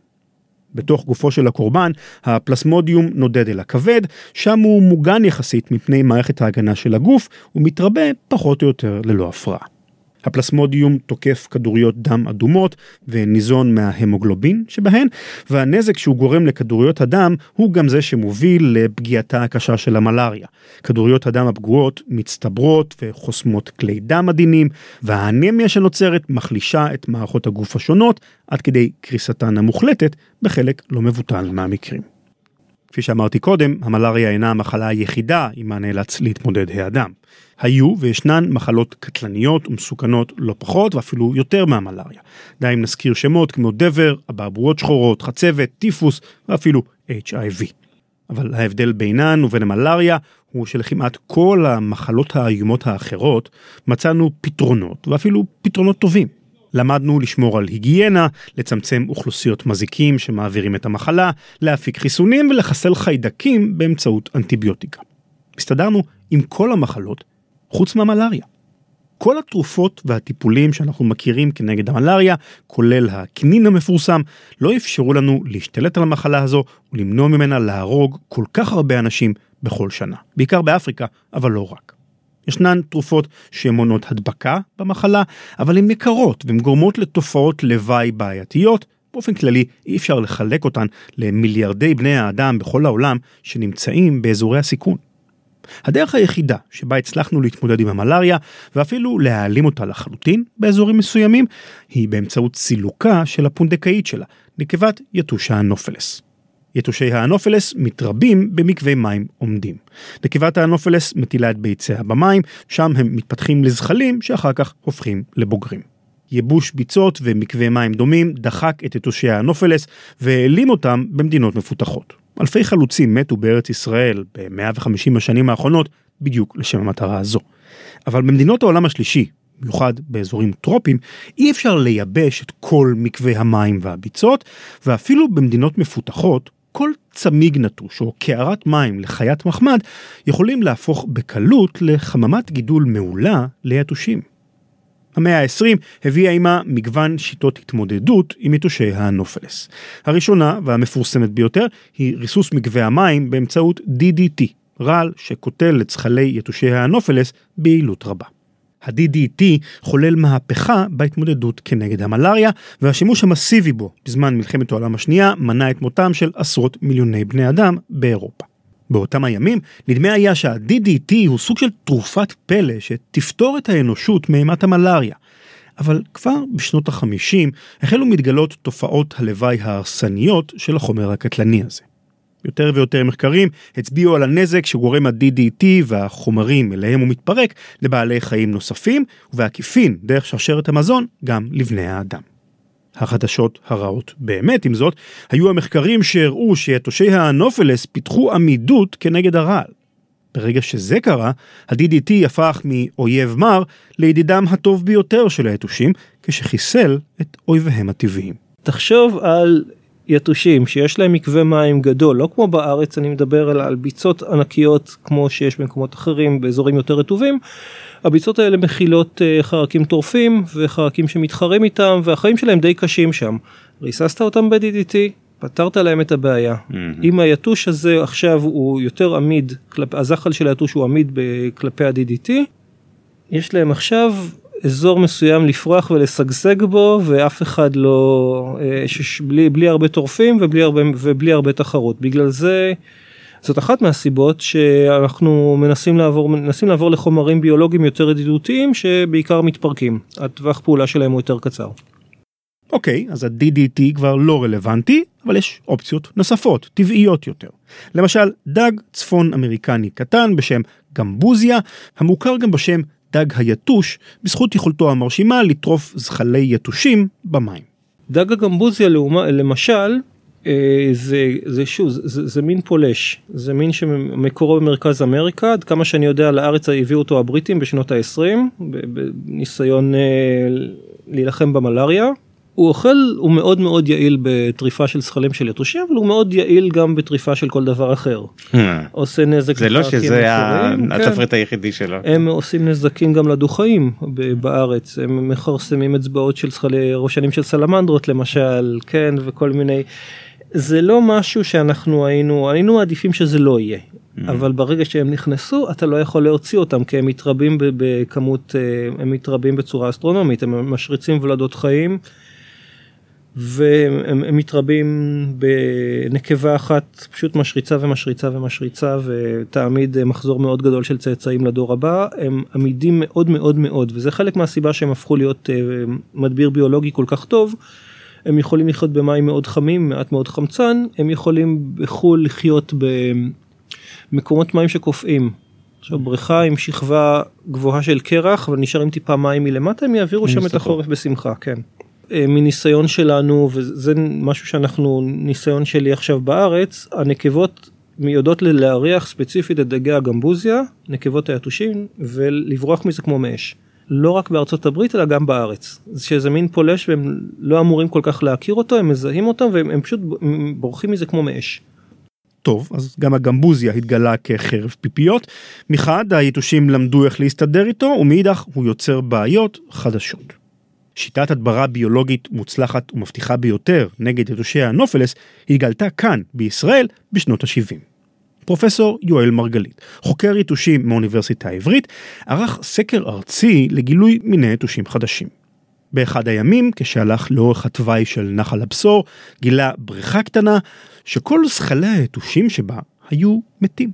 בתוך גופו של הקורבן, הפלסמודיום נודד אל הכבד, שם הוא מוגן יחסית מפני מערכת ההגנה של הגוף, ומתרבה פחות או יותר ללא הפרעה. הפלסמודיום תוקף כדוריות דם אדומות וניזון מההמוגלובין שבהן, והנזק שהוא גורם לכדוריות הדם הוא גם זה שמוביל לפגיעתה הקשה של המלאריה. כדוריות הדם הפגועות מצטברות וחוסמות כלי דם עדינים, והאנמיה שנוצרת מחלישה את מערכות הגוף השונות עד כדי קריסתן המוחלטת בחלק לא מבוטל מהמקרים. כפי שאמרתי קודם, המלאריה אינה המחלה היחידה עמה נאלץ להתמודד האדם. היו וישנן מחלות קטלניות ומסוכנות לא פחות ואפילו יותר מהמלאריה. די אם נזכיר שמות כמו דבר, אבעבועות שחורות, חצבת, טיפוס ואפילו HIV. אבל ההבדל בינן ובין המלאריה הוא שלכמעט כל המחלות האיומות האחרות מצאנו פתרונות ואפילו פתרונות טובים. למדנו לשמור על היגיינה, לצמצם אוכלוסיות מזיקים שמעבירים את המחלה, להפיק חיסונים ולחסל חיידקים באמצעות אנטיביוטיקה. הסתדרנו עם כל המחלות חוץ מהמלאריה. כל התרופות והטיפולים שאנחנו מכירים כנגד המלאריה, כולל הקנין המפורסם, לא אפשרו לנו להשתלט על המחלה הזו ולמנוע ממנה להרוג כל כך הרבה אנשים בכל שנה. בעיקר באפריקה, אבל לא רק. ישנן תרופות שמונעות הדבקה במחלה, אבל הן יקרות והן גורמות לתופעות לוואי בעייתיות. באופן כללי אי אפשר לחלק אותן למיליארדי בני האדם בכל העולם שנמצאים באזורי הסיכון. הדרך היחידה שבה הצלחנו להתמודד עם המלאריה ואפילו להעלים אותה לחלוטין באזורים מסוימים היא באמצעות סילוקה של הפונדקאית שלה, נקבת יתוש האנופלס. יתושי האנופלס מתרבים במקווה מים עומדים. נקבת האנופלס מטילה את ביציה במים, שם הם מתפתחים לזחלים שאחר כך הופכים לבוגרים. ייבוש ביצות ומקווה מים דומים דחק את יתושי האנופלס והעלים אותם במדינות מפותחות. אלפי חלוצים מתו בארץ ישראל ב-150 השנים האחרונות בדיוק לשם המטרה הזו. אבל במדינות העולם השלישי, במיוחד באזורים טרופיים, אי אפשר לייבש את כל מקווה המים והביצות, ואפילו במדינות מפותחות, צמיג נטוש או קערת מים לחיית מחמד יכולים להפוך בקלות לחממת גידול מעולה ליתושים. המאה ה-20 הביאה עימה מגוון שיטות התמודדות עם יתושי האנופלס. הראשונה והמפורסמת ביותר היא ריסוס מגבי המים באמצעות DDT, רעל שקוטל את זחלי יתושי האנופלס ביעילות רבה. ה-DDT חולל מהפכה בהתמודדות כנגד המלאריה, והשימוש המסיבי בו בזמן מלחמת העולם השנייה מנע את מותם של עשרות מיליוני בני אדם באירופה. באותם הימים נדמה היה שה-DDT הוא סוג של תרופת פלא שתפתור את האנושות מאימת המלאריה. אבל כבר בשנות ה-50 החלו מתגלות תופעות הלוואי ההרסניות של החומר הקטלני הזה. יותר ויותר מחקרים הצביעו על הנזק שגורם ה-DDT והחומרים אליהם הוא מתפרק לבעלי חיים נוספים, ובעקיפין, דרך שרשרת המזון, גם לבני האדם. החדשות הרעות באמת, עם זאת, היו המחקרים שהראו שיתושי האנופלס פיתחו עמידות כנגד הרעל. ברגע שזה קרה, ה-DDT הפך מאויב מר לידידם הטוב ביותר של היתושים, כשחיסל את אויביהם הטבעיים. תחשוב על יתושים שיש להם מקווה מים גדול, לא כמו בארץ, אני מדבר אלא על ביצות ענקיות כמו שיש במקומות אחרים באזורים יותר רטובים. הביצות האלה מכילות אה, חרקים טורפים וחרקים שמתחרים איתם והחיים שלהם די קשים שם. ריססת אותם ב-DDT, פתרת להם את הבעיה. Mm-hmm. אם היתוש הזה עכשיו הוא יותר עמיד, כלפ... הזחל של היתוש הוא עמיד כלפי ה-DDT, יש להם עכשיו אזור מסוים לפרוח ולשגשג בו ואף אחד לא, אה, שש, בלי, בלי הרבה טורפים ובלי הרבה, ובלי הרבה תחרות. בגלל זה, זאת אחת מהסיבות שאנחנו מנסים לעבור, מנסים לעבור לחומרים ביולוגיים יותר ידידותיים שבעיקר מתפרקים. הטווח פעולה שלהם הוא יותר קצר. אוקיי, אז ה-DDT כבר לא רלוונטי, אבל יש אופציות נוספות, טבעיות יותר. למשל, דג צפון אמריקני קטן בשם גמבוזיה, המוכר גם בשם דג היתוש, בזכות יכולתו המרשימה לטרוף זחלי יתושים במים. דג הגמבוזיה למשל, אה, זה, זה שוב, זה, זה מין פולש, זה מין שמקורו במרכז אמריקה, עד כמה שאני יודע לארץ הביאו אותו הבריטים בשנות ה-20, בניסיון אה, להילחם במלאריה. הוא אוכל, הוא מאוד מאוד יעיל בטריפה של זכלים של יתושים, אבל הוא מאוד יעיל גם בטריפה של כל דבר אחר. Hmm. עושה נזק. זה לא שזה כן. התפריט היחידי שלו. הם עושים נזקים גם לדו-חיים בארץ, הם מכרסמים אצבעות של זכלי ראשנים של סלמנדרות למשל, כן, וכל מיני. זה לא משהו שאנחנו היינו, היינו מעדיפים שזה לא יהיה. Mm-hmm. אבל ברגע שהם נכנסו אתה לא יכול להוציא אותם כי הם מתרבים בכמות, אה, הם מתרבים בצורה אסטרונומית, הם משריצים ולדות חיים. והם מתרבים בנקבה אחת פשוט משריצה ומשריצה ומשריצה ותעמיד מחזור מאוד גדול של צאצאים לדור הבא הם עמידים מאוד מאוד מאוד וזה חלק מהסיבה שהם הפכו להיות אה, מדביר ביולוגי כל כך טוב. הם יכולים לחיות במים מאוד חמים מעט מאוד חמצן הם יכולים בחו"ל לחיות במקומות מים שקופאים. עכשיו בריכה עם שכבה גבוהה של קרח אבל נשארים טיפה מים מלמטה הם יעבירו שם את החורף בשמחה כן. אה, מניסיון שלנו וזה משהו שאנחנו ניסיון שלי עכשיו בארץ הנקבות יודעות להריח ספציפית את דגי הגמבוזיה נקבות היתושים ולברוח מזה כמו מאש. לא רק בארצות הברית אלא גם בארץ שזה מין פולש והם לא אמורים כל כך להכיר אותו הם מזהים אותם והם פשוט בורחים מזה כמו מאש. טוב, אז גם הגמבוזיה התגלה כחרב פיפיות. מחד היתושים למדו איך להסתדר איתו, ומאידך הוא יוצר בעיות חדשות. שיטת הדברה ביולוגית מוצלחת ומבטיחה ביותר נגד יתושי הנופלס התגלתה כאן, בישראל, בשנות ה-70. פרופסור יואל מרגלית, חוקר יתושים מהאוניברסיטה העברית, ערך סקר ארצי לגילוי מיני יתושים חדשים. באחד הימים, כשהלך לאורך התוואי של נחל הבשור, גילה בריכה קטנה שכל זכלי היתושים שבה היו מתים.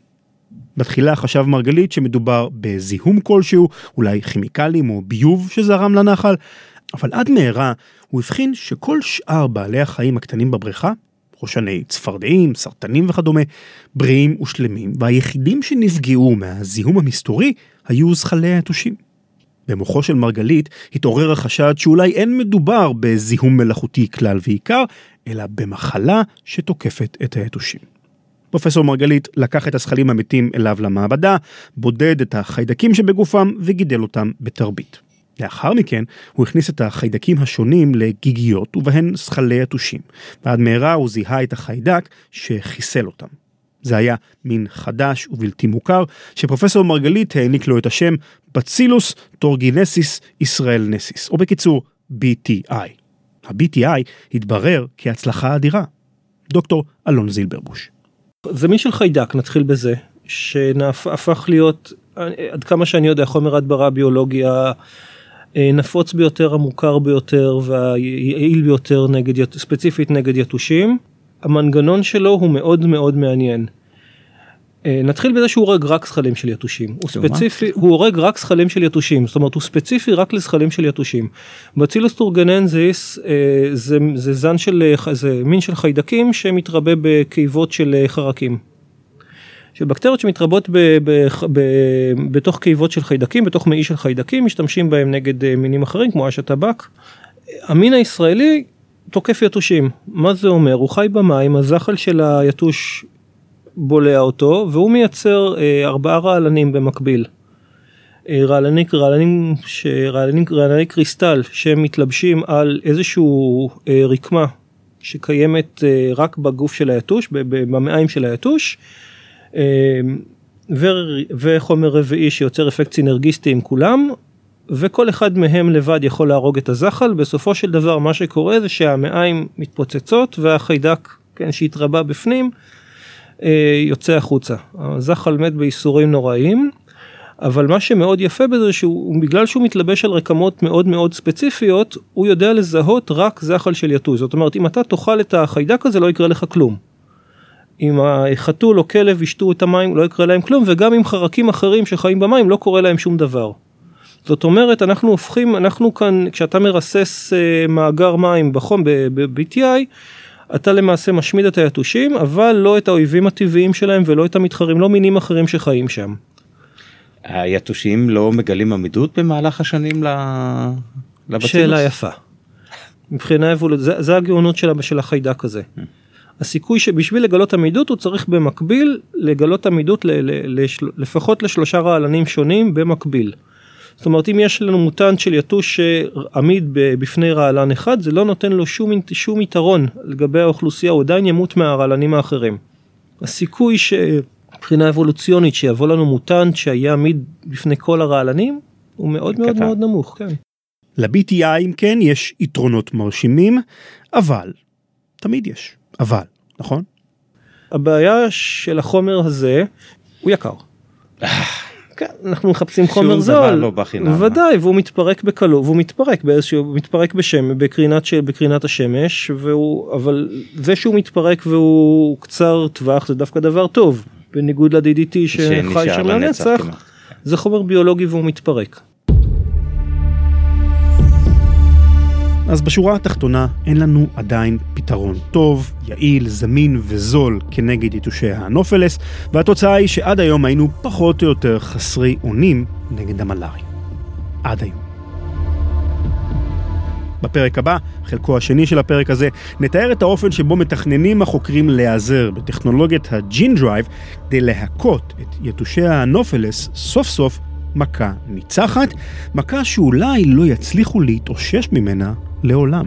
בתחילה חשב מרגלית שמדובר בזיהום כלשהו, אולי כימיקלים או ביוב שזרם לנחל, אבל עד מהרה הוא הבחין שכל שאר בעלי החיים הקטנים בבריכה, ראשני צפרדעים, סרטנים וכדומה, בריאים ושלמים, והיחידים שנפגעו מהזיהום המסתורי היו זחלי היתושים. במוחו של מרגלית התעורר החשד שאולי אין מדובר בזיהום מלאכותי כלל ועיקר, אלא במחלה שתוקפת את היתושים. פרופסור מרגלית לקח את הזחלים המתים אליו למעבדה, בודד את החיידקים שבגופם וגידל אותם בתרבית. לאחר מכן הוא הכניס את החיידקים השונים לגיגיות ובהן זחלי יתושים, ועד מהרה הוא זיהה את החיידק שחיסל אותם. זה היה מין חדש ובלתי מוכר, שפרופסור מרגלית העניק לו את השם Bacillus thuringiensis israelensis, או בקיצור BTI. ה-BTI התברר כהצלחה אדירה. דוקטור אלון זילברבוש. זה מין של חיידק, נתחיל בזה, שהפך להיות, עד כמה שאני יודע, חומר הדברה ביולוגיה נפוץ ביותר, המוכר ביותר והיעיל ביותר נגד, ספציפית נגד יתושים. המנגנון שלו הוא מאוד מאוד מעניין. אה, נתחיל בזה שהוא הורג רק זחלים של יתושים. הוא? ספציפי, הוא הורג רק זחלים של יתושים, זאת אומרת הוא ספציפי רק לזחלים של יתושים. בצילוס טורגננזיס אה, זה, זה זן של, אה, זה מין של חיידקים שמתרבה בקיבות של אה, חרקים. של בקטריות שמתרבות ב, ב, ב, בתוך קיבות של חיידקים, בתוך מעי של חיידקים, משתמשים בהם נגד אה, מינים אחרים כמו אש הטבק. המין הישראלי תוקף יתושים, מה זה אומר? הוא חי במים, הזחל של היתוש בולע אותו והוא מייצר אה, ארבעה רעלנים במקביל. אה, רעלני, רעלנים, רעלני קריסטל שמתלבשים על איזשהו אה, רקמה שקיימת אה, רק בגוף של היתוש, ב- ב- במעיים של היתוש. אה, ו- וחומר רביעי שיוצר אפקט סינרגיסטי עם כולם וכל אחד מהם לבד יכול להרוג את הזחל בסופו של דבר מה שקורה זה שהמעיים מתפוצצות והחיידק כן, שהתרבה בפנים אה, יוצא החוצה. הזחל מת בייסורים נוראיים, אבל מה שמאוד יפה בזה שהוא בגלל שהוא מתלבש על רקמות מאוד מאוד ספציפיות, הוא יודע לזהות רק זחל של יתוש. זאת אומרת אם אתה תאכל את החיידק הזה לא יקרה לך כלום. אם החתול או כלב ישתו את המים לא יקרה להם כלום וגם עם חרקים אחרים שחיים במים לא קורה להם שום דבר. זאת אומרת אנחנו הופכים אנחנו כאן כשאתה מרסס אה, מאגר מים בחום ב-BTI אתה למעשה משמיד את היתושים אבל לא את האויבים הטבעיים שלהם ולא את המתחרים לא מינים אחרים שחיים שם. היתושים לא מגלים עמידות במהלך השנים ל... לבצילוס? שאלה יפה. מבחינה אבולוציונית זה, זה הגאונות של, של החיידק הזה. הסיכוי שבשביל לגלות עמידות הוא צריך במקביל לגלות עמידות ל, ל, לשל, לפחות לשלושה רעלנים שונים במקביל. זאת אומרת אם יש לנו מוטנט של יתוש שעמיד ב- בפני רעלן אחד זה לא נותן לו שום, שום יתרון לגבי האוכלוסייה הוא עדיין ימות מהרעלנים האחרים. הסיכוי שמבחינה אבולוציונית שיבוא לנו מוטנט שהיה עמיד בפני כל הרעלנים הוא מאוד מאוד קטן. מאוד נמוך. כן. ל-BTI אם כן יש יתרונות מרשימים, אבל, תמיד יש, אבל, נכון? הבעיה של החומר הזה הוא יקר. כן, אנחנו מחפשים חומר זול, לא בחינם. ודאי, והוא מתפרק בקלות, והוא מתפרק באיזשהו, מתפרק בשם, בקרינת, ש- בקרינת השמש, והוא, אבל זה שהוא מתפרק והוא קצר טווח זה דווקא דבר טוב, בניגוד ל-DDT שחי שם לנצח. זה חומר ביולוגי והוא מתפרק. אז בשורה התחתונה אין לנו עדיין פתרון טוב, יעיל, זמין וזול כנגד יתושי האנופלס, והתוצאה היא שעד היום היינו פחות או יותר חסרי אונים נגד המלארי. עד היום. בפרק הבא, חלקו השני של הפרק הזה, נתאר את האופן שבו מתכננים החוקרים להיעזר בטכנולוגיית ה gene drive כדי להכות את יתושי האנופלס סוף סוף מכה ניצחת, מכה שאולי לא יצליחו להתאושש ממנה לעולם.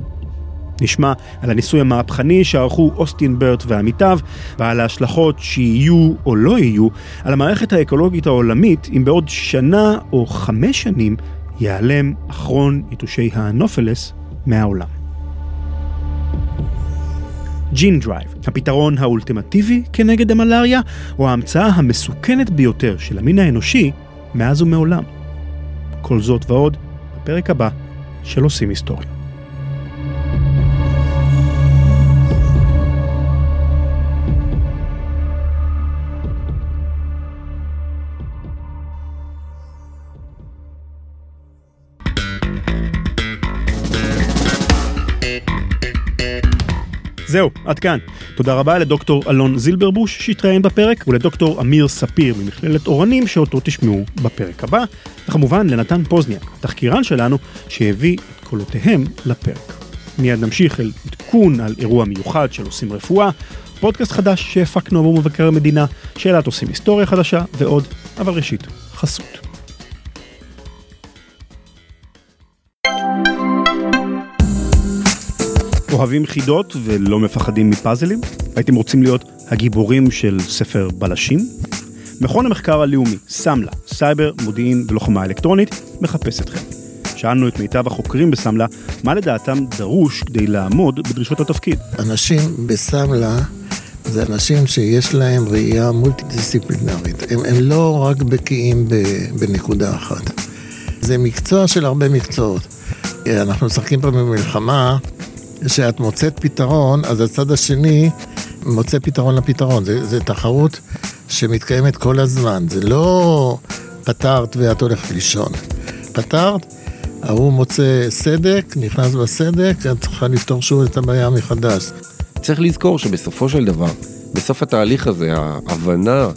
נשמע על הניסוי המהפכני שערכו אוסטין ברט ועמיתיו, ועל ההשלכות שיהיו או לא יהיו על המערכת האקולוגית העולמית אם בעוד שנה או חמש שנים ייעלם אחרון יתושי האנופלס מהעולם. Gene drive, הפתרון האולטימטיבי כנגד המלאריה, או ההמצאה המסוכנת ביותר של המין האנושי מאז ומעולם. כל זאת ועוד בפרק הבא של עושים היסטוריה. זהו, עד כאן. תודה רבה לדוקטור אלון זילברבוש שהתראיין בפרק, ולדוקטור אמיר ספיר ממכללת אורנים שאותו תשמעו בפרק הבא, וכמובן לנתן פוזניאק, תחקירן שלנו, שהביא את קולותיהם לפרק. מיד נמשיך אל עדכון על אירוע מיוחד של עושים רפואה, פודקאסט חדש שהפקנו עבור מבקר המדינה, שאלת עושים היסטוריה חדשה ועוד, אבל ראשית, חסות. אוהבים חידות ולא מפחדים מפאזלים? הייתם רוצים להיות הגיבורים של ספר בלשים? מכון המחקר הלאומי, סמלה, סייבר, מודיעין ולוחמה אלקטרונית, מחפש אתכם. שאלנו את מיטב החוקרים בסמלה, מה לדעתם דרוש כדי לעמוד בדרישות התפקיד. אנשים בסמלה זה אנשים שיש להם ראייה מולטי-דיסציפלינרית. הם, הם לא רק בקיאים בנקודה אחת. זה מקצוע של הרבה מקצועות. אנחנו משחקים פה במלחמה, שאת מוצאת פתרון, אז הצד השני מוצא פתרון לפתרון. זה, זה תחרות שמתקיימת כל הזמן. זה לא פתרת ואת הולכת לישון. פתרת, ההוא מוצא סדק, נכנס בסדק, את צריכה לפתור שוב את הבעיה מחדש. צריך לזכור שבסופו של דבר, בסוף התהליך הזה, ההבנה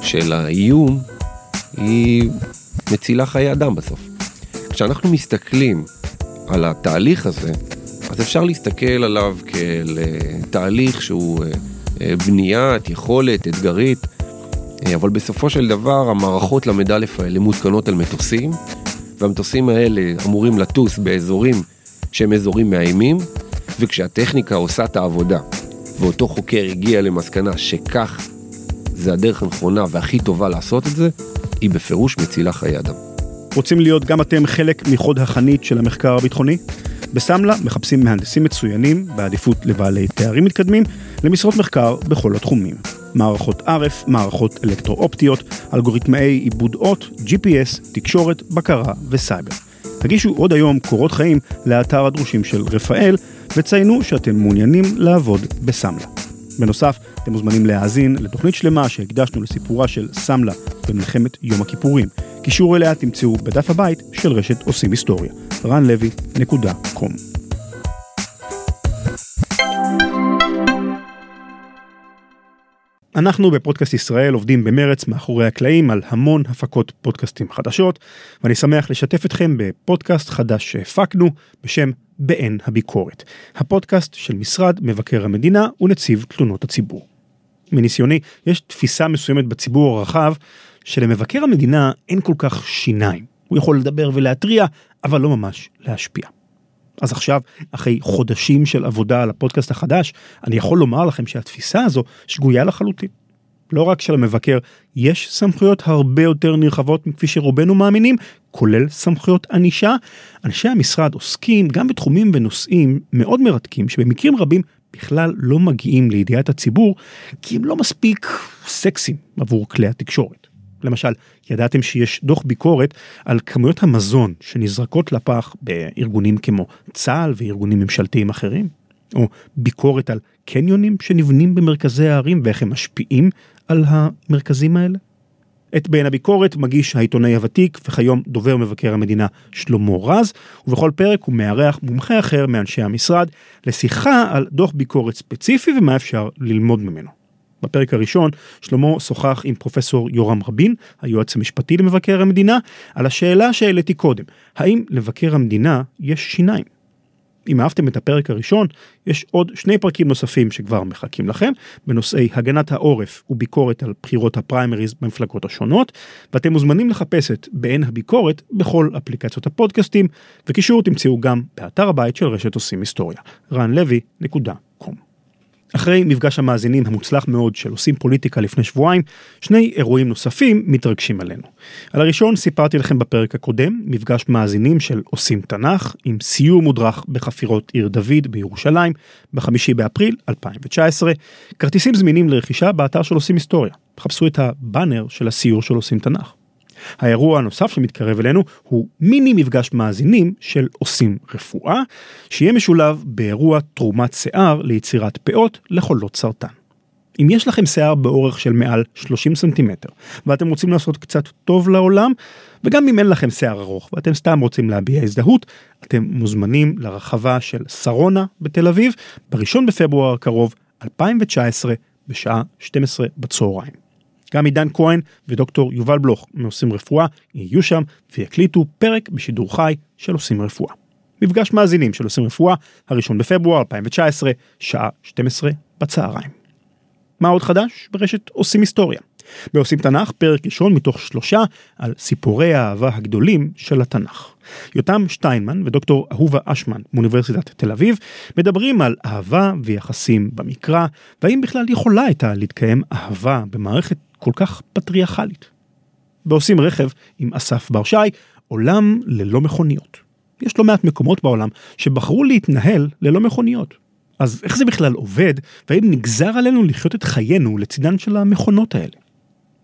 של האיום היא מצילה חיי אדם בסוף. כשאנחנו מסתכלים על התהליך הזה, אז אפשר להסתכל עליו כאל אה, תהליך שהוא אה, אה, בניית יכולת אתגרית, אבל בסופו של דבר המערכות למדלף האלה מותקנות על מטוסים, והמטוסים האלה אמורים לטוס באזורים שהם אזורים מאיימים, וכשהטכניקה עושה את העבודה, ואותו חוקר הגיע למסקנה שכך זה הדרך הנכונה והכי טובה לעשות את זה, היא בפירוש מצילה חיי אדם. רוצים להיות גם אתם חלק מחוד החנית של המחקר הביטחוני? בסמלה מחפשים מהנדסים מצוינים, בעדיפות לבעלי תארים מתקדמים, למשרות מחקר בכל התחומים. מערכות ערף, מערכות אלקטרו-אופטיות, אלגוריתמאי עיבוד אות, GPS, תקשורת, בקרה וסייבר. תגישו עוד היום קורות חיים לאתר הדרושים של רפאל, וציינו שאתם מעוניינים לעבוד בסמלה. בנוסף, אתם מוזמנים להאזין לתוכנית שלמה שהקדשנו לסיפורה של סמלה במלחמת יום הכיפורים. קישור אליה תמצאו בדף הבית של רשת עושים היסטוריה. ranlevy.com אנחנו בפודקאסט ישראל עובדים במרץ מאחורי הקלעים על המון הפקות פודקאסטים חדשות, ואני שמח לשתף אתכם בפודקאסט חדש שהפקנו בשם בעין הביקורת, הפודקאסט של משרד מבקר המדינה ונציב תלונות הציבור. מניסיוני, יש תפיסה מסוימת בציבור הרחב שלמבקר המדינה אין כל כך שיניים. הוא יכול לדבר ולהתריע, אבל לא ממש להשפיע. אז עכשיו, אחרי חודשים של עבודה על הפודקאסט החדש, אני יכול לומר לכם שהתפיסה הזו שגויה לחלוטין. לא רק שלמבקר יש סמכויות הרבה יותר נרחבות מכפי שרובנו מאמינים, כולל סמכויות ענישה, אנשי המשרד עוסקים גם בתחומים ונושאים מאוד מרתקים שבמקרים רבים בכלל לא מגיעים לידיעת הציבור, כי הם לא מספיק סקסיים עבור כלי התקשורת. למשל, ידעתם שיש דוח ביקורת על כמויות המזון שנזרקות לפח בארגונים כמו צה"ל וארגונים ממשלתיים אחרים? או ביקורת על קניונים שנבנים במרכזי הערים ואיך הם משפיעים על המרכזים האלה? את בין הביקורת מגיש העיתונאי הוותיק וכיום דובר מבקר המדינה שלמה רז, ובכל פרק הוא מארח מומחה אחר מאנשי המשרד לשיחה על דוח ביקורת ספציפי ומה אפשר ללמוד ממנו. בפרק הראשון שלמה שוחח עם פרופסור יורם רבין, היועץ המשפטי למבקר המדינה, על השאלה שהעליתי קודם, האם למבקר המדינה יש שיניים? אם אהבתם את הפרק הראשון, יש עוד שני פרקים נוספים שכבר מחכים לכם, בנושאי הגנת העורף וביקורת על בחירות הפריימריז במפלגות השונות, ואתם מוזמנים לחפש את בעין הביקורת בכל אפליקציות הפודקאסטים, וקישור תמצאו גם באתר הבית של רשת עושים היסטוריה, ranlevy.com. אחרי מפגש המאזינים המוצלח מאוד של עושים פוליטיקה לפני שבועיים, שני אירועים נוספים מתרגשים עלינו. על הראשון סיפרתי לכם בפרק הקודם, מפגש מאזינים של עושים תנ"ך, עם סיור מודרך בחפירות עיר דוד בירושלים, בחמישי באפריל 2019, כרטיסים זמינים לרכישה באתר של עושים היסטוריה. חפשו את הבאנר של הסיור של עושים תנ"ך. האירוע הנוסף שמתקרב אלינו הוא מיני מפגש מאזינים של עושים רפואה, שיהיה משולב באירוע תרומת שיער ליצירת פאות לחולות סרטן. אם יש לכם שיער באורך של מעל 30 סנטימטר ואתם רוצים לעשות קצת טוב לעולם, וגם אם אין לכם שיער ארוך ואתם סתם רוצים להביע הזדהות, אתם מוזמנים לרחבה של שרונה בתל אביב בראשון בפברואר הקרוב 2019 בשעה 12 בצהריים. גם עידן כהן ודוקטור יובל בלוך מעושים רפואה יהיו שם ויקליטו פרק בשידור חי של עושים רפואה. מפגש מאזינים של עושים רפואה, הראשון בפברואר 2019, שעה 12 בצהריים. מה עוד חדש? ברשת עושים היסטוריה. בעושים תנ"ך, פרק ראשון מתוך שלושה על סיפורי האהבה הגדולים של התנ"ך. יותם שטיינמן ודוקטור אהובה אשמן מאוניברסיטת תל אביב מדברים על אהבה ויחסים במקרא, והאם בכלל יכולה הייתה להתקיים אהבה במערכת כל כך פטריארכלית. ועושים רכב עם אסף בר שי, עולם ללא מכוניות. יש לא מעט מקומות בעולם שבחרו להתנהל ללא מכוניות. אז איך זה בכלל עובד, והאם נגזר עלינו לחיות את חיינו לצידן של המכונות האלה?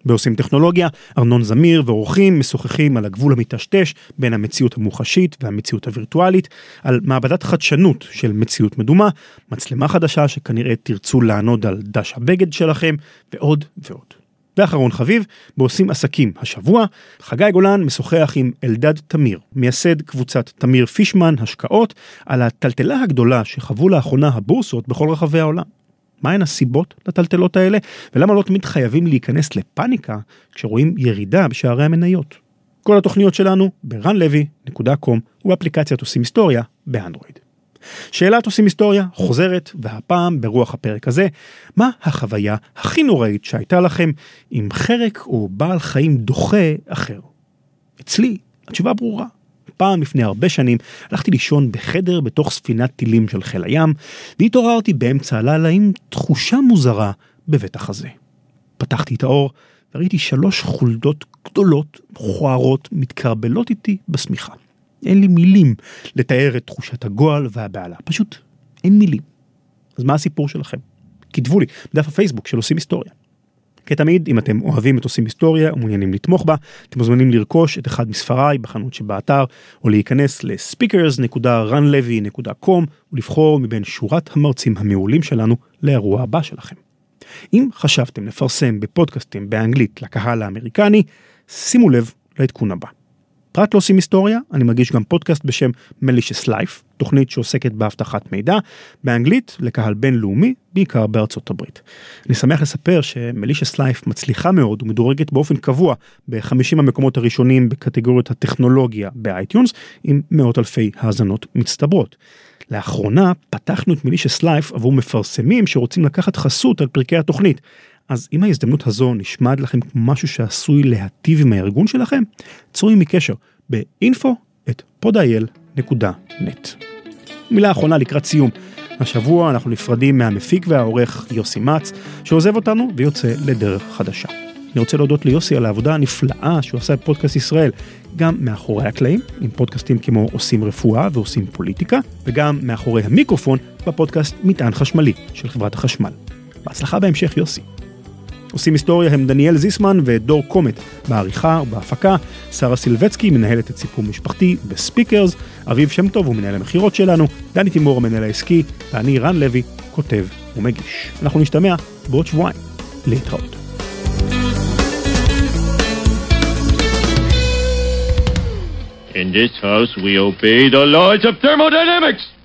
בעושים טכנולוגיה, ארנון זמיר ואורחים משוחחים על הגבול המטשטש בין המציאות המוחשית והמציאות הווירטואלית, על מעבדת חדשנות של מציאות מדומה, מצלמה חדשה שכנראה תרצו לענוד על דש הבגד שלכם, ועוד ועוד. ואחרון חביב, בעושים עסקים השבוע, חגי גולן משוחח עם אלדד תמיר, מייסד קבוצת תמיר פישמן השקעות, על הטלטלה הגדולה שחוו לאחרונה הבורסות בכל רחבי העולם. מהן הסיבות לטלטלות האלה, ולמה לא תמיד חייבים להיכנס לפאניקה כשרואים ירידה בשערי המניות. כל התוכניות שלנו ב-ranlevy.com ובאפליקציית עושים היסטוריה באנדרואיד. שאלת עושים היסטוריה חוזרת, והפעם ברוח הפרק הזה, מה החוויה הכי נוראית שהייתה לכם עם חרק או בעל חיים דוחה אחר? אצלי, התשובה ברורה. פעם לפני הרבה שנים הלכתי לישון בחדר בתוך ספינת טילים של חיל הים, והתעוררתי באמצע הלילה עם תחושה מוזרה בבית החזה. פתחתי את האור וראיתי שלוש חולדות גדולות, מכוערות, מתקרבלות איתי בשמיכה. אין לי מילים לתאר את תחושת הגועל והבהלה, פשוט אין מילים. אז מה הסיפור שלכם? כתבו לי בדף הפייסבוק של עושים היסטוריה. כתמיד, אם אתם אוהבים את עושים היסטוריה ומעוניינים לתמוך בה, אתם מוזמנים לרכוש את אחד מספריי בחנות שבאתר, או להיכנס ל-speakers.runlevy.com ולבחור מבין שורת המרצים המעולים שלנו לאירוע הבא שלכם. אם חשבתם לפרסם בפודקאסטים באנגלית לקהל האמריקני, שימו לב לעדכון הבא. פרט לעושים היסטוריה, אני מגיש גם פודקאסט בשם Malicious Life, תוכנית שעוסקת באבטחת מידע, באנגלית לקהל בינלאומי, בעיקר בארצות הברית. אני שמח לספר ש-Malicious Life מצליחה מאוד ומדורגת באופן קבוע ב-50 המקומות הראשונים בקטגוריות הטכנולוגיה ב iTunes, עם מאות אלפי האזנות מצטברות. לאחרונה פתחנו את Malicious Life עבור מפרסמים שרוצים לקחת חסות על פרקי התוכנית. אז אם ההזדמנות הזו נשמעת לכם כמו משהו שעשוי להטיב עם הארגון שלכם, צרו עימי קשר ב-info@podil.net. מילה אחרונה לקראת סיום. השבוע אנחנו נפרדים מהמפיק והעורך יוסי מצ, שעוזב אותנו ויוצא לדרך חדשה. אני רוצה להודות ליוסי על העבודה הנפלאה שהוא עשה בפודקאסט ישראל, גם מאחורי הקלעים, עם פודקאסטים כמו עושים רפואה ועושים פוליטיקה, וגם מאחורי המיקרופון בפודקאסט מטען חשמלי של חברת החשמל. בהצלחה בהמשך יוסי. עושים היסטוריה הם דניאל זיסמן ודור קומט בעריכה ובהפקה, שרה סילבצקי מנהלת את סיפור משפחתי בספיקרס, אביב שם טוב הוא מנהל המכירות שלנו, דני תימור המנהל העסקי, ואני רן לוי, כותב ומגיש. אנחנו נשתמע בעוד שבועיים. להתראות. In this house, we obey the laws of thermodynamics.